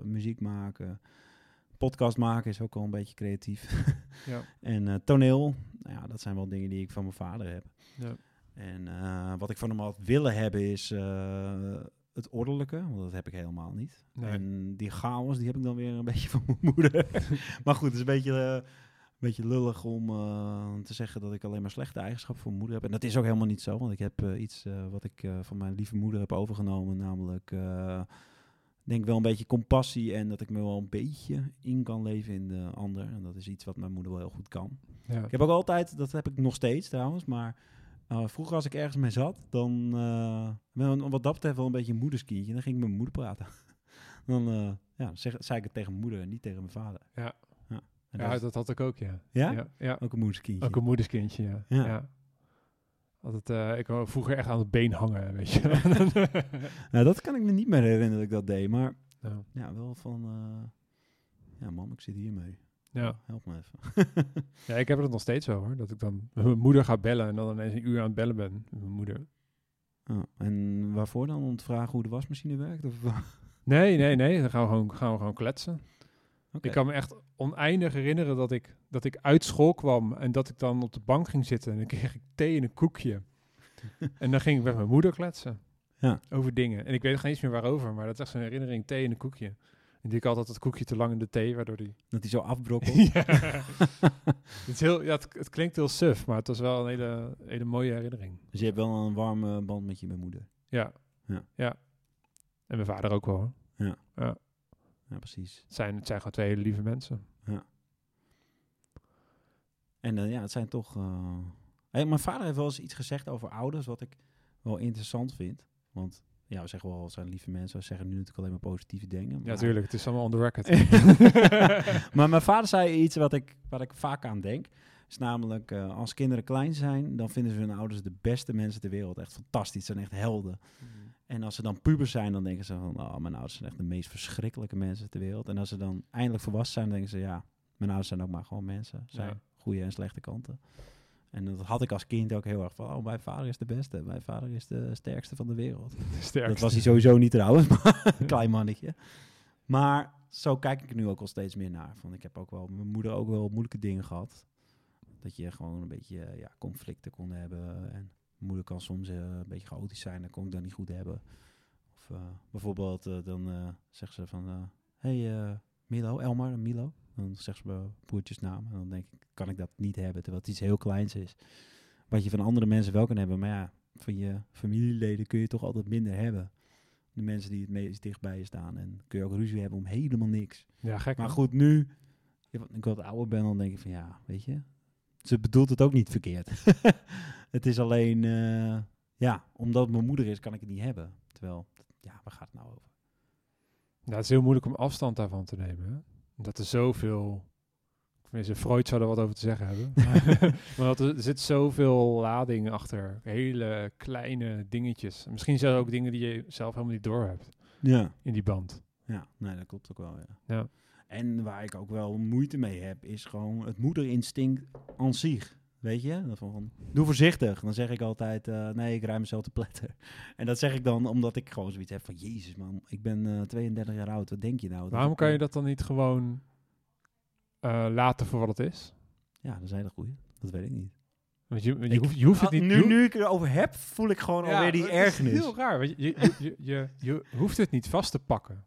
muziek maken, podcast maken is ook wel een beetje creatief. ja. en eh, toneel, nou ja, dat zijn wel dingen die ik van mijn vader heb. Ja. En eh, wat ik van hem had willen hebben is eh, het ordelijke, want dat heb ik helemaal niet. Nee. En die chaos, die heb ik dan weer een beetje van mijn moeder. maar goed, het is een beetje, eh, een beetje lullig om eh, te zeggen dat ik alleen maar slechte eigenschappen van mijn moeder heb. En dat is ook helemaal niet zo, want ik heb eh, iets wat ik van mijn lieve moeder heb overgenomen, namelijk... ik denk wel een beetje compassie en dat ik me wel een beetje in kan leven in de ander. En dat is iets wat mijn moeder wel heel goed kan. Ja. Ik heb ook altijd, dat heb ik nog steeds trouwens, maar eh, vroeger als ik ergens mee zat, dan ben ik wat dat betreft wel een beetje een moederskindje. Dan ging ik met mijn moeder praten. dan uh, ja, zeg, zei ik het tegen mijn moeder en niet tegen mijn vader. Ja. ja. Ja, dat, dat had ik ook, ja. Ja? Ja, ja. ook een moederskindje. Ook een moederskindje, ja. Ja. Altijd, eh, ik wou vroeger echt aan het been hangen, weet je. nou, dat kan ik me niet meer herinneren dat ik dat deed, maar ja. ja, wel van, ja mam, ik zit hiermee. Ja. Help me even. ja, ik heb het nog steeds zo hoor. Dat ik dan met mijn moeder ga bellen en dan ineens een uur aan het bellen ben met mijn moeder. Oh, en waarvoor dan? Om te vragen hoe de wasmachine werkt? Of? Nee, nee, nee. Dan gaan we gewoon, gaan we gewoon kletsen. Okay. Ik kan me echt oneindig herinneren dat ik, dat ik uit school kwam en dat ik dan op de bank ging zitten en dan kreeg ik thee en een koekje. en dan ging ik met mijn moeder kletsen. Ja. Over dingen. En ik weet geen eens meer waarover, maar dat is echt zo'n herinnering, thee en een koekje. En die ik altijd het koekje te lang in de thee, waardoor die... Dat die zo afbrokkelt? ja. het, is heel, ja het, het, klinkt heel suf, maar het was wel een hele, hele mooie herinnering. Dus je hebt wel een warme band met je mijn moeder? Ja. Ja. ja. En mijn vader ook wel hoor. Ja. Ja, ja precies. Het zijn, het zijn gewoon twee hele lieve mensen. Ja. En uh, ja, het zijn toch... Uh... Hey, mijn vader heeft wel eens iets gezegd over ouders, wat ik wel interessant vind. Want ja, we zeggen wel, het zijn lieve mensen. We zeggen nu natuurlijk alleen maar positieve dingen. Ja, tuurlijk. Het is allemaal on the record. maar mijn vader zei iets wat ik, wat ik vaak aan denk. Is namelijk, uh, als kinderen klein zijn, dan vinden ze hun ouders de beste mensen ter wereld. Echt fantastisch, zijn echt helden. Mm. En als ze dan puber zijn, dan denken ze van, oh, mijn ouders zijn echt de meest verschrikkelijke mensen ter wereld. En als ze dan eindelijk volwassen zijn, dan denken ze, ja, mijn ouders zijn ook maar gewoon mensen. Zijn ja. goede en slechte kanten. En dat had ik als kind ook heel erg van, oh, mijn vader is de beste. Mijn vader is de sterkste van de wereld. De sterkste. Dat was hij sowieso niet trouwens, maar een klein mannetje. Maar zo kijk ik er nu ook al steeds meer naar. Van, ik heb ook wel, mijn moeder ook wel moeilijke dingen gehad. Dat je gewoon een beetje ja, conflicten kon hebben. En mijn moeder kan soms uh, een beetje chaotisch zijn, dan kon ik dat niet goed hebben. Of uh, bijvoorbeeld, uh, dan zegt ze van, hey Milo, Elmar, Milo. Dan zegt ze mijn broertjesnaam. En dan denk ik, kan ik dat niet hebben, terwijl het iets heel kleins is. Wat je van andere mensen wel kan hebben, maar ja, van je familieleden kun je toch altijd minder hebben. De mensen die het meest dichtbij je staan. En kun je ook ruzie hebben om helemaal niks. Ja, gek. Maar goed, nu ik wat ouder ben, dan denk ik van ja, weet je. Ze bedoelt het ook niet verkeerd. het is alleen, uh, ja, omdat het mijn moeder is, kan ik het niet hebben. Terwijl, ja, waar gaat het nou over? Nou, het is heel moeilijk om afstand daarvan te nemen. Hè? Omdat er zoveel Tenminste, Freud zou er wat over te zeggen hebben. maar er zit zoveel lading achter. Hele kleine dingetjes. Misschien zelfs ook dingen die je zelf helemaal niet door hebt. Ja. In die band. Ja, nee, dat klopt ook wel, ja. ja. En waar ik ook wel moeite mee heb, is gewoon het moederinstinct aan zich. Weet je? Dat van, doe voorzichtig. Dan zeg ik altijd, uh, nee, ik ruim mezelf te pletter. En dat zeg ik dan omdat ik gewoon zoiets heb van, jezus man, ik ben uh, 32 jaar oud, wat denk je nou? Waarom kan je dat dan niet gewoon uh, laten voor wat het is? Ja, dat is een hele goeie. Dat weet ik niet. Want je, je, Ik- hoeft, je hoeft het Ah, niet... nu, nu ik erover heb, voel ik gewoon alweer die het is ergernis. heel raar. Want je, je, je, je, je hoeft het niet vast te pakken.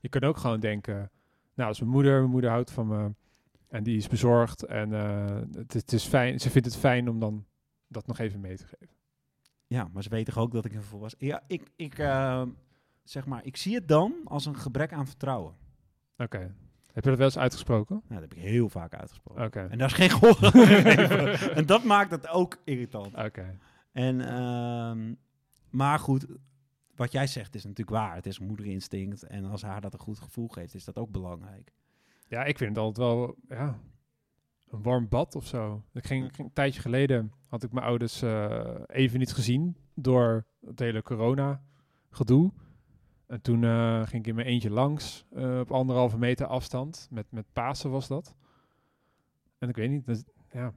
Je kan ook gewoon denken... Nou, dat is mijn moeder. Mijn moeder houdt van me. En die is bezorgd. En eh, het, het is fijn. Ze vindt het fijn om dan dat nog even mee te geven. Ja, maar ze weten toch ook dat ik een volwassen... Ja, ik, ik, eh, zeg maar, ik zie het dan als een gebrek aan vertrouwen. Oké. Heb je dat wel eens uitgesproken? Nou, dat heb ik heel vaak uitgesproken. Oké. En daar is geen gehoor. En dat maakt het ook irritant. Oké. En, ehm, maar goed, wat jij zegt is natuurlijk waar. Het is een moederinstinct. En als haar dat een goed gevoel geeft, is dat ook belangrijk. Ja, ik vind het altijd wel... Ja, een warm bad of zo. Ik ging, ging een tijdje geleden... Had ik mijn ouders eh, even niet gezien... Door het hele corona gedoe. En toen eh, ging ik in mijn eentje langs, eh, op anderhalve meter afstand. Met, met Pasen was dat. En ik weet niet, dat, ja.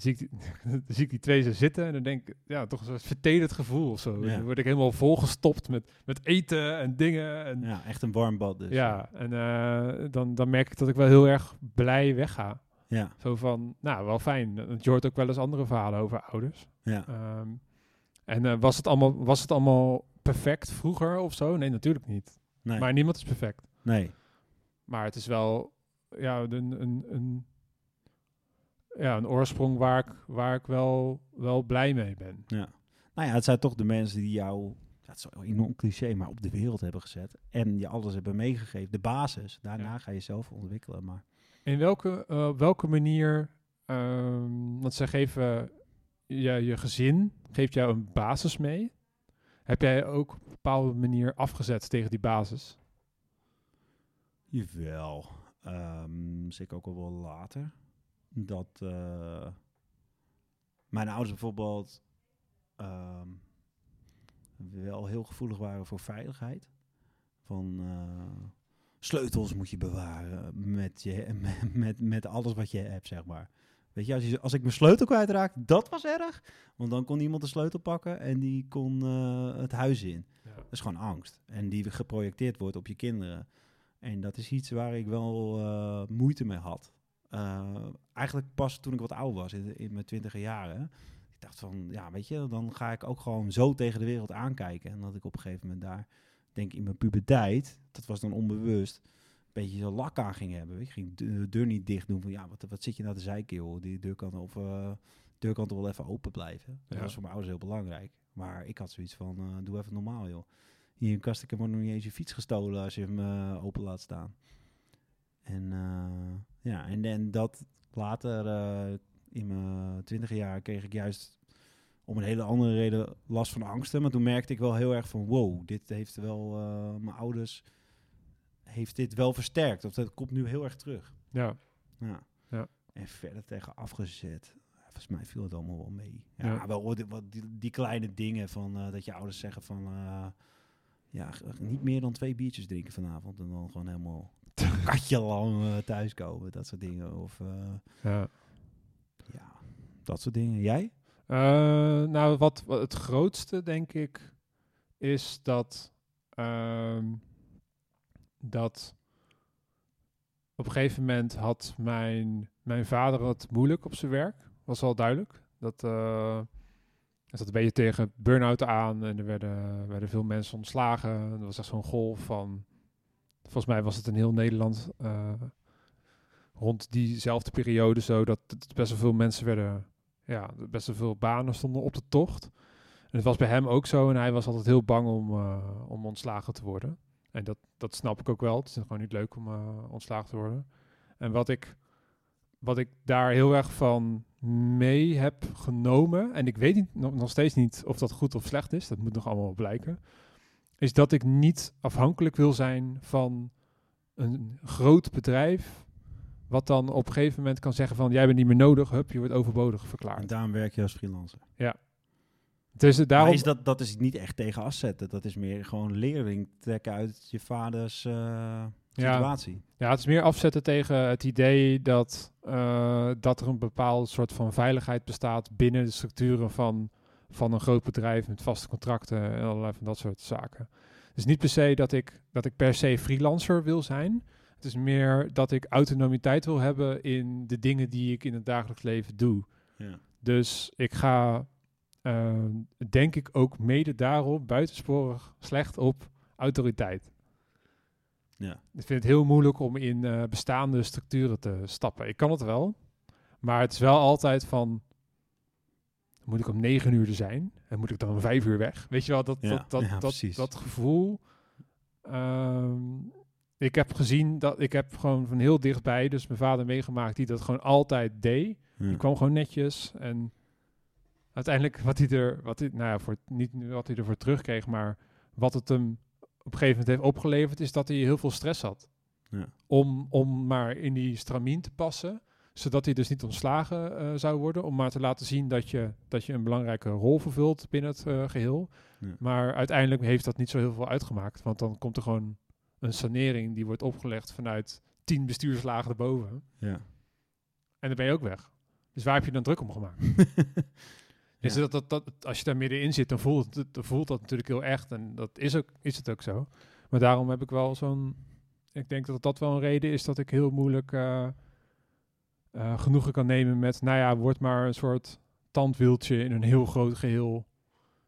Zie, ik die, dan zie ik die twee zo zitten en dan denk ik, ja, toch een vertederd gevoel of zo. Ja. Dan word ik helemaal volgestopt met, met eten en dingen. En, ja, Ja, echt een warm bad dus. en eh, dan, dan merk ik dat ik wel heel erg blij wegga. Ja, Zo van, nou, wel fijn. Want je hoort ook wel eens andere verhalen over ouders. ja. Ehm, en eh, was, het allemaal, was het allemaal perfect vroeger of zo? Nee, natuurlijk niet. Nee, Maar niemand is perfect. nee. Maar het is wel ja, een, een, een, ja, een oorsprong waar ik, waar ik wel, wel blij mee ben. Ja. Nou ja, het zijn toch de mensen die jou, ja, het is een enorm cliché, maar op de wereld hebben gezet. En je alles hebben meegegeven. De basis. Daarna Ja. ga je zelf ontwikkelen. Maar In welke, eh, welke manier, ehm want ze geven je, je gezin, geeft jou een basis mee. Heb jij ook op een bepaalde manier afgezet tegen die basis? Jawel. Ehm zeker ook al wel later. Dat eh, mijn ouders bijvoorbeeld ehm, wel heel gevoelig waren voor veiligheid. Van eh, sleutels moet je bewaren met, je, met, met, met alles wat je hebt, zeg maar. Weet je, als, je, als ik mijn sleutel kwijtraak, dat was erg. Want dan kon iemand de sleutel pakken en die kon eh, het huis in. Ja. Dat is gewoon angst. En die geprojecteerd wordt op je kinderen. En dat is iets waar ik wel moeite mee had. Eh, eigenlijk pas toen ik wat ouder was, in, in mijn twintiger jaren. Ik dacht van, ja, weet je, dan ga ik ook gewoon zo tegen de wereld aankijken. En dat ik op een gegeven moment daar, denk ik in mijn puberteit, dat was dan onbewust, een beetje zo lak aan ging hebben. Ik ging de deur niet dicht doen van, ja, wat, wat zit je nou te zeiken, joh. Die deur kan, of, eh, deur kan toch wel even open blijven. Dat Ja. was voor mijn ouders heel belangrijk. Maar ik had zoiets van, eh, doe even normaal, joh. Hier in Kastikum wordt nog niet eens je fiets gestolen als je hem open laat staan. En ja, en, en dat later uh, in mijn twintig jaar kreeg ik juist om een hele andere reden last van angsten. Maar toen merkte ik wel heel erg van wow, dit heeft wel uh, mijn ouders heeft dit wel versterkt. Of dat komt nu heel erg terug. Ja. Ja. ja. En verder tegen afgezet. Volgens mij viel het allemaal wel mee. Ja, Ja. wel wat, die, die, kleine dingen van uh, dat je ouders zeggen van ja, niet meer dan twee biertjes drinken vanavond. En dan gewoon helemaal katje lang uh, thuiskomen. Dat soort dingen. Of ja. ja, dat soort dingen. Jij? Uh, nou, wat, wat, het grootste, denk ik, is dat, uh, dat op een gegeven moment had mijn, mijn vader het moeilijk op zijn werk. Was al duidelijk. Dat er zat een beetje tegen burn-out aan en er werden, werden veel mensen ontslagen. Er was echt zo'n golf van, volgens mij was het in heel Nederland uh, rond diezelfde periode zo, dat best wel veel mensen werden ja, best wel veel banen stonden op de tocht. En het was bij hem ook zo en hij was altijd heel bang om, uh, om ontslagen te worden. En dat, dat snap ik ook wel. Het is gewoon niet leuk om uh, ontslagen te worden. En wat ik, wat ik daar heel erg van mee heb genomen, en ik weet nog, nog steeds niet of dat goed of slecht is, dat moet nog allemaal blijken, is dat ik niet afhankelijk wil zijn van een groot bedrijf wat dan op een gegeven moment kan zeggen van jij bent niet meer nodig, hup, je wordt overbodig verklaard. En daarom werk je als freelancer. Ja. Dus daarom... Maar is dat, dat is niet echt tegen afzetten. Dat is meer gewoon lering trekken uit je vaders uh, situatie. Ja. ja, het is meer afzetten tegen het idee dat, uh, dat er een bepaald soort van veiligheid bestaat binnen de structuren van, van een groot bedrijf met vaste contracten en allerlei van dat soort zaken. Dus niet per se dat ik, dat ik per se freelancer wil zijn. Het is meer dat ik autonomiteit wil hebben in de dingen die ik in het dagelijks leven doe. Ja. Dus ik ga, eh, denk ik ook mede daarop, buitensporig slecht op autoriteit. Ja. Ik vind het heel moeilijk om in eh, bestaande structuren te stappen. Ik kan het wel, maar het is wel altijd van... Moet ik om negen uur er zijn? En moet ik dan om vijf uur weg? Weet je wel, dat, Ja, dat, dat, ja, dat, dat gevoel... ehm, ik heb gezien dat ik heb gewoon van heel dichtbij, dus mijn vader meegemaakt, die dat gewoon altijd deed. Ja. Die kwam gewoon netjes en uiteindelijk wat hij er, wat hij, nou ja, voor, niet wat hij ervoor terugkreeg, maar wat het hem op een gegeven moment heeft opgeleverd, is dat hij heel veel stress had. Ja. Om, om maar in die stramien te passen, zodat hij dus niet ontslagen eh, zou worden, om maar te laten zien dat je, dat je een belangrijke rol vervult binnen het eh, geheel. Ja. Maar uiteindelijk heeft dat niet zo heel veel uitgemaakt, want dan komt er gewoon een sanering die wordt opgelegd vanuit tien bestuurslagen erboven. Ja. En dan ben je ook weg. Dus waar heb je dan druk om gemaakt? Dus dat, dat, dat, als je daar middenin zit, dan voelt, het, dan voelt dat natuurlijk heel echt. En dat is, ook, is het ook zo. Maar daarom heb ik wel zo'n... Ik denk dat dat wel een reden is dat ik heel moeilijk eh, eh, genoegen kan nemen met... Nou ja, word maar een soort tandwieltje in een heel groot geheel.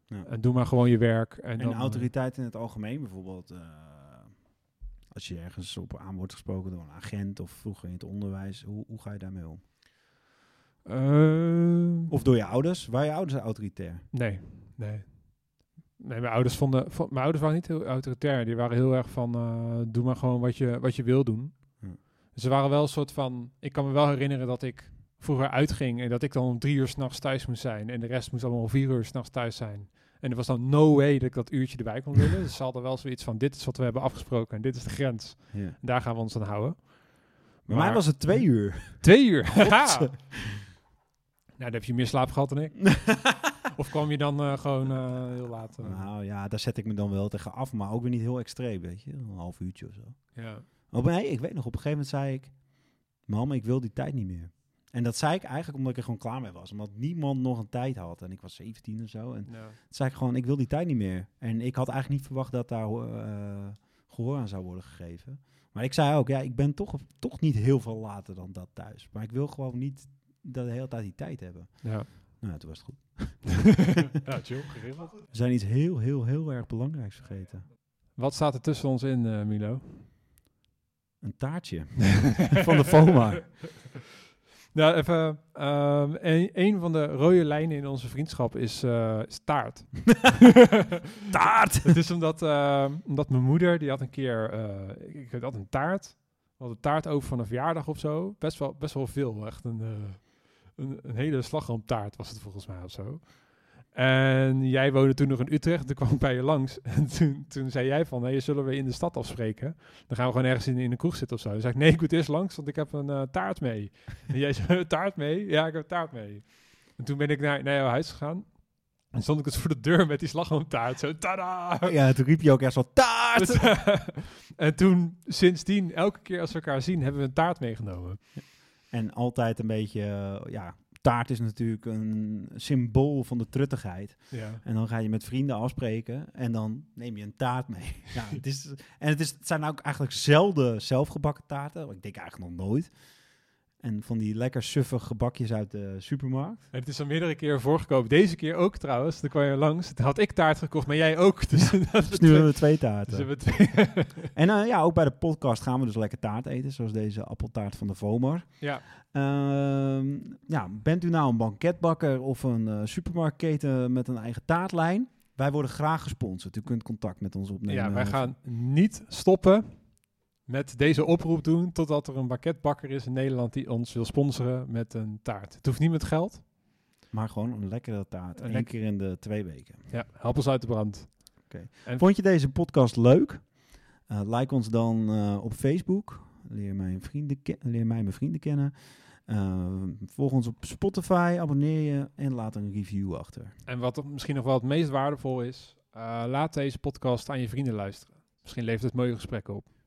Ja. En doe maar gewoon je werk. En, En dan, eh, autoriteit in het algemeen, bijvoorbeeld eh, als je ergens op aan wordt gesproken door een agent of vroeger in het onderwijs, hoe, hoe ga je daarmee om? Of door je ouders? Waren je ouders autoritair? Nee, nee. Nee, mijn ouders vonden, vo- mijn ouders waren niet heel autoritair. Die waren heel erg van, doe maar gewoon wat je, wat je wil doen. Ze waren wel een soort van, ik kan me wel herinneren dat ik vroeger uitging en dat ik dan om drie uur s'nachts thuis moest zijn. En de rest moest allemaal om vier uur s'nachts thuis zijn. En er was dan no way dat ik dat uurtje erbij kon willen. dus ze hadden wel zoiets van, dit is wat we hebben afgesproken en dit is de grens. Daar gaan we ons aan houden. Bij mij was het twee uur. Twee uur. Nou, dan heb je meer slaap gehad dan ik. of kwam je dan eh, gewoon eh, heel laat? eh? Nou ja, daar zet ik me dan wel tegen af, maar ook weer niet heel extreem, weet je. Een half uurtje of zo. ja. Oh, nee, ik weet nog, op een gegeven moment zei ik... Mam, ik wil die tijd niet meer. En dat zei ik eigenlijk omdat ik er gewoon klaar mee was. Omdat niemand nog een tijd had. En ik was 17 of zo. En Ja. toen zei ik gewoon, ik wil die tijd niet meer. En ik had eigenlijk niet verwacht dat daar eh, gehoor aan zou worden gegeven. Maar ik zei ook, ja, ik ben toch, toch niet heel veel later dan dat thuis. Maar ik wil gewoon niet dat de hele tijd die tijd hebben. ja. Nou, toen was het goed. ja, chill, geregeld. We zijn iets heel, heel, heel erg belangrijks vergeten. Wat staat er tussen ons in, eh, Milo? Een taartje van de FOMA. Nou, even. ehm, een, een van de rode lijnen in onze vriendschap is, eh, is taart. Taart! Het is omdat, ehm, omdat mijn moeder, die had een keer, eh, ik, had een taart. We hadden taart over van een verjaardag of zo. Best wel, best wel veel. Echt een, eh, een, een hele slagroomtaart was het volgens mij of zo. En jij woonde toen nog in Utrecht. Toen kwam ik bij je langs. En toen, toen zei jij van, hey, zullen we in de stad afspreken? Dan gaan we gewoon ergens in, in een kroeg zitten of zo. Dan zei ik, nee, ik moet eerst langs, want ik heb een eh, taart mee. En jij zei, "Een taart mee? Ja, ik heb een taart mee. En toen ben ik naar, naar jouw huis gegaan. En stond ik dus voor de deur met die slagroomtaart. Zo, tada! Ja, toen riep je ook echt zo, taart! en toen, sindsdien, elke keer als we elkaar zien, hebben we een taart meegenomen. En altijd een beetje, eh, ja, taart is natuurlijk een symbool van de truttigheid. Ja. En dan ga je met vrienden afspreken en dan neem je een taart mee. Ja, het is, en het, is, het zijn ook eigenlijk zelden zelfgebakken taarten. Ik denk eigenlijk nog nooit. En van die lekker suffige gebakjes uit de supermarkt. Het is al meerdere keer voorgekomen. Deze keer ook trouwens. Toen kwam je langs. Toen had ik taart gekocht, maar jij ook. Dus, dat Dus nu hebben we twee taarten. dus twee. En eh, ja, ook bij de podcast gaan we dus lekker taart eten. Zoals deze appeltaart van de Vomar. ja. Ehm, ja, bent u nou een banketbakker of een eh, supermarktketen met een eigen taartlijn? Wij worden graag gesponsord. U kunt contact met ons opnemen. ja, wij gaan niet stoppen met deze oproep doen totdat er een banketbakker is in Nederland die ons wil sponsoren met een taart. Het hoeft niet met geld. Maar gewoon een lekkere taart. Een Eén lek- keer in de twee weken. Ja, help ons uit de brand. Vond je deze podcast leuk? Eh, like ons dan eh, op Facebook. Leer, mijn vrienden leer mij mijn vrienden kennen. Eh, volg ons op Spotify. Abonneer je en laat een review achter. En wat misschien nog wel het meest waardevol is, laat deze podcast aan je vrienden luisteren. Misschien levert het mooie gesprekken op.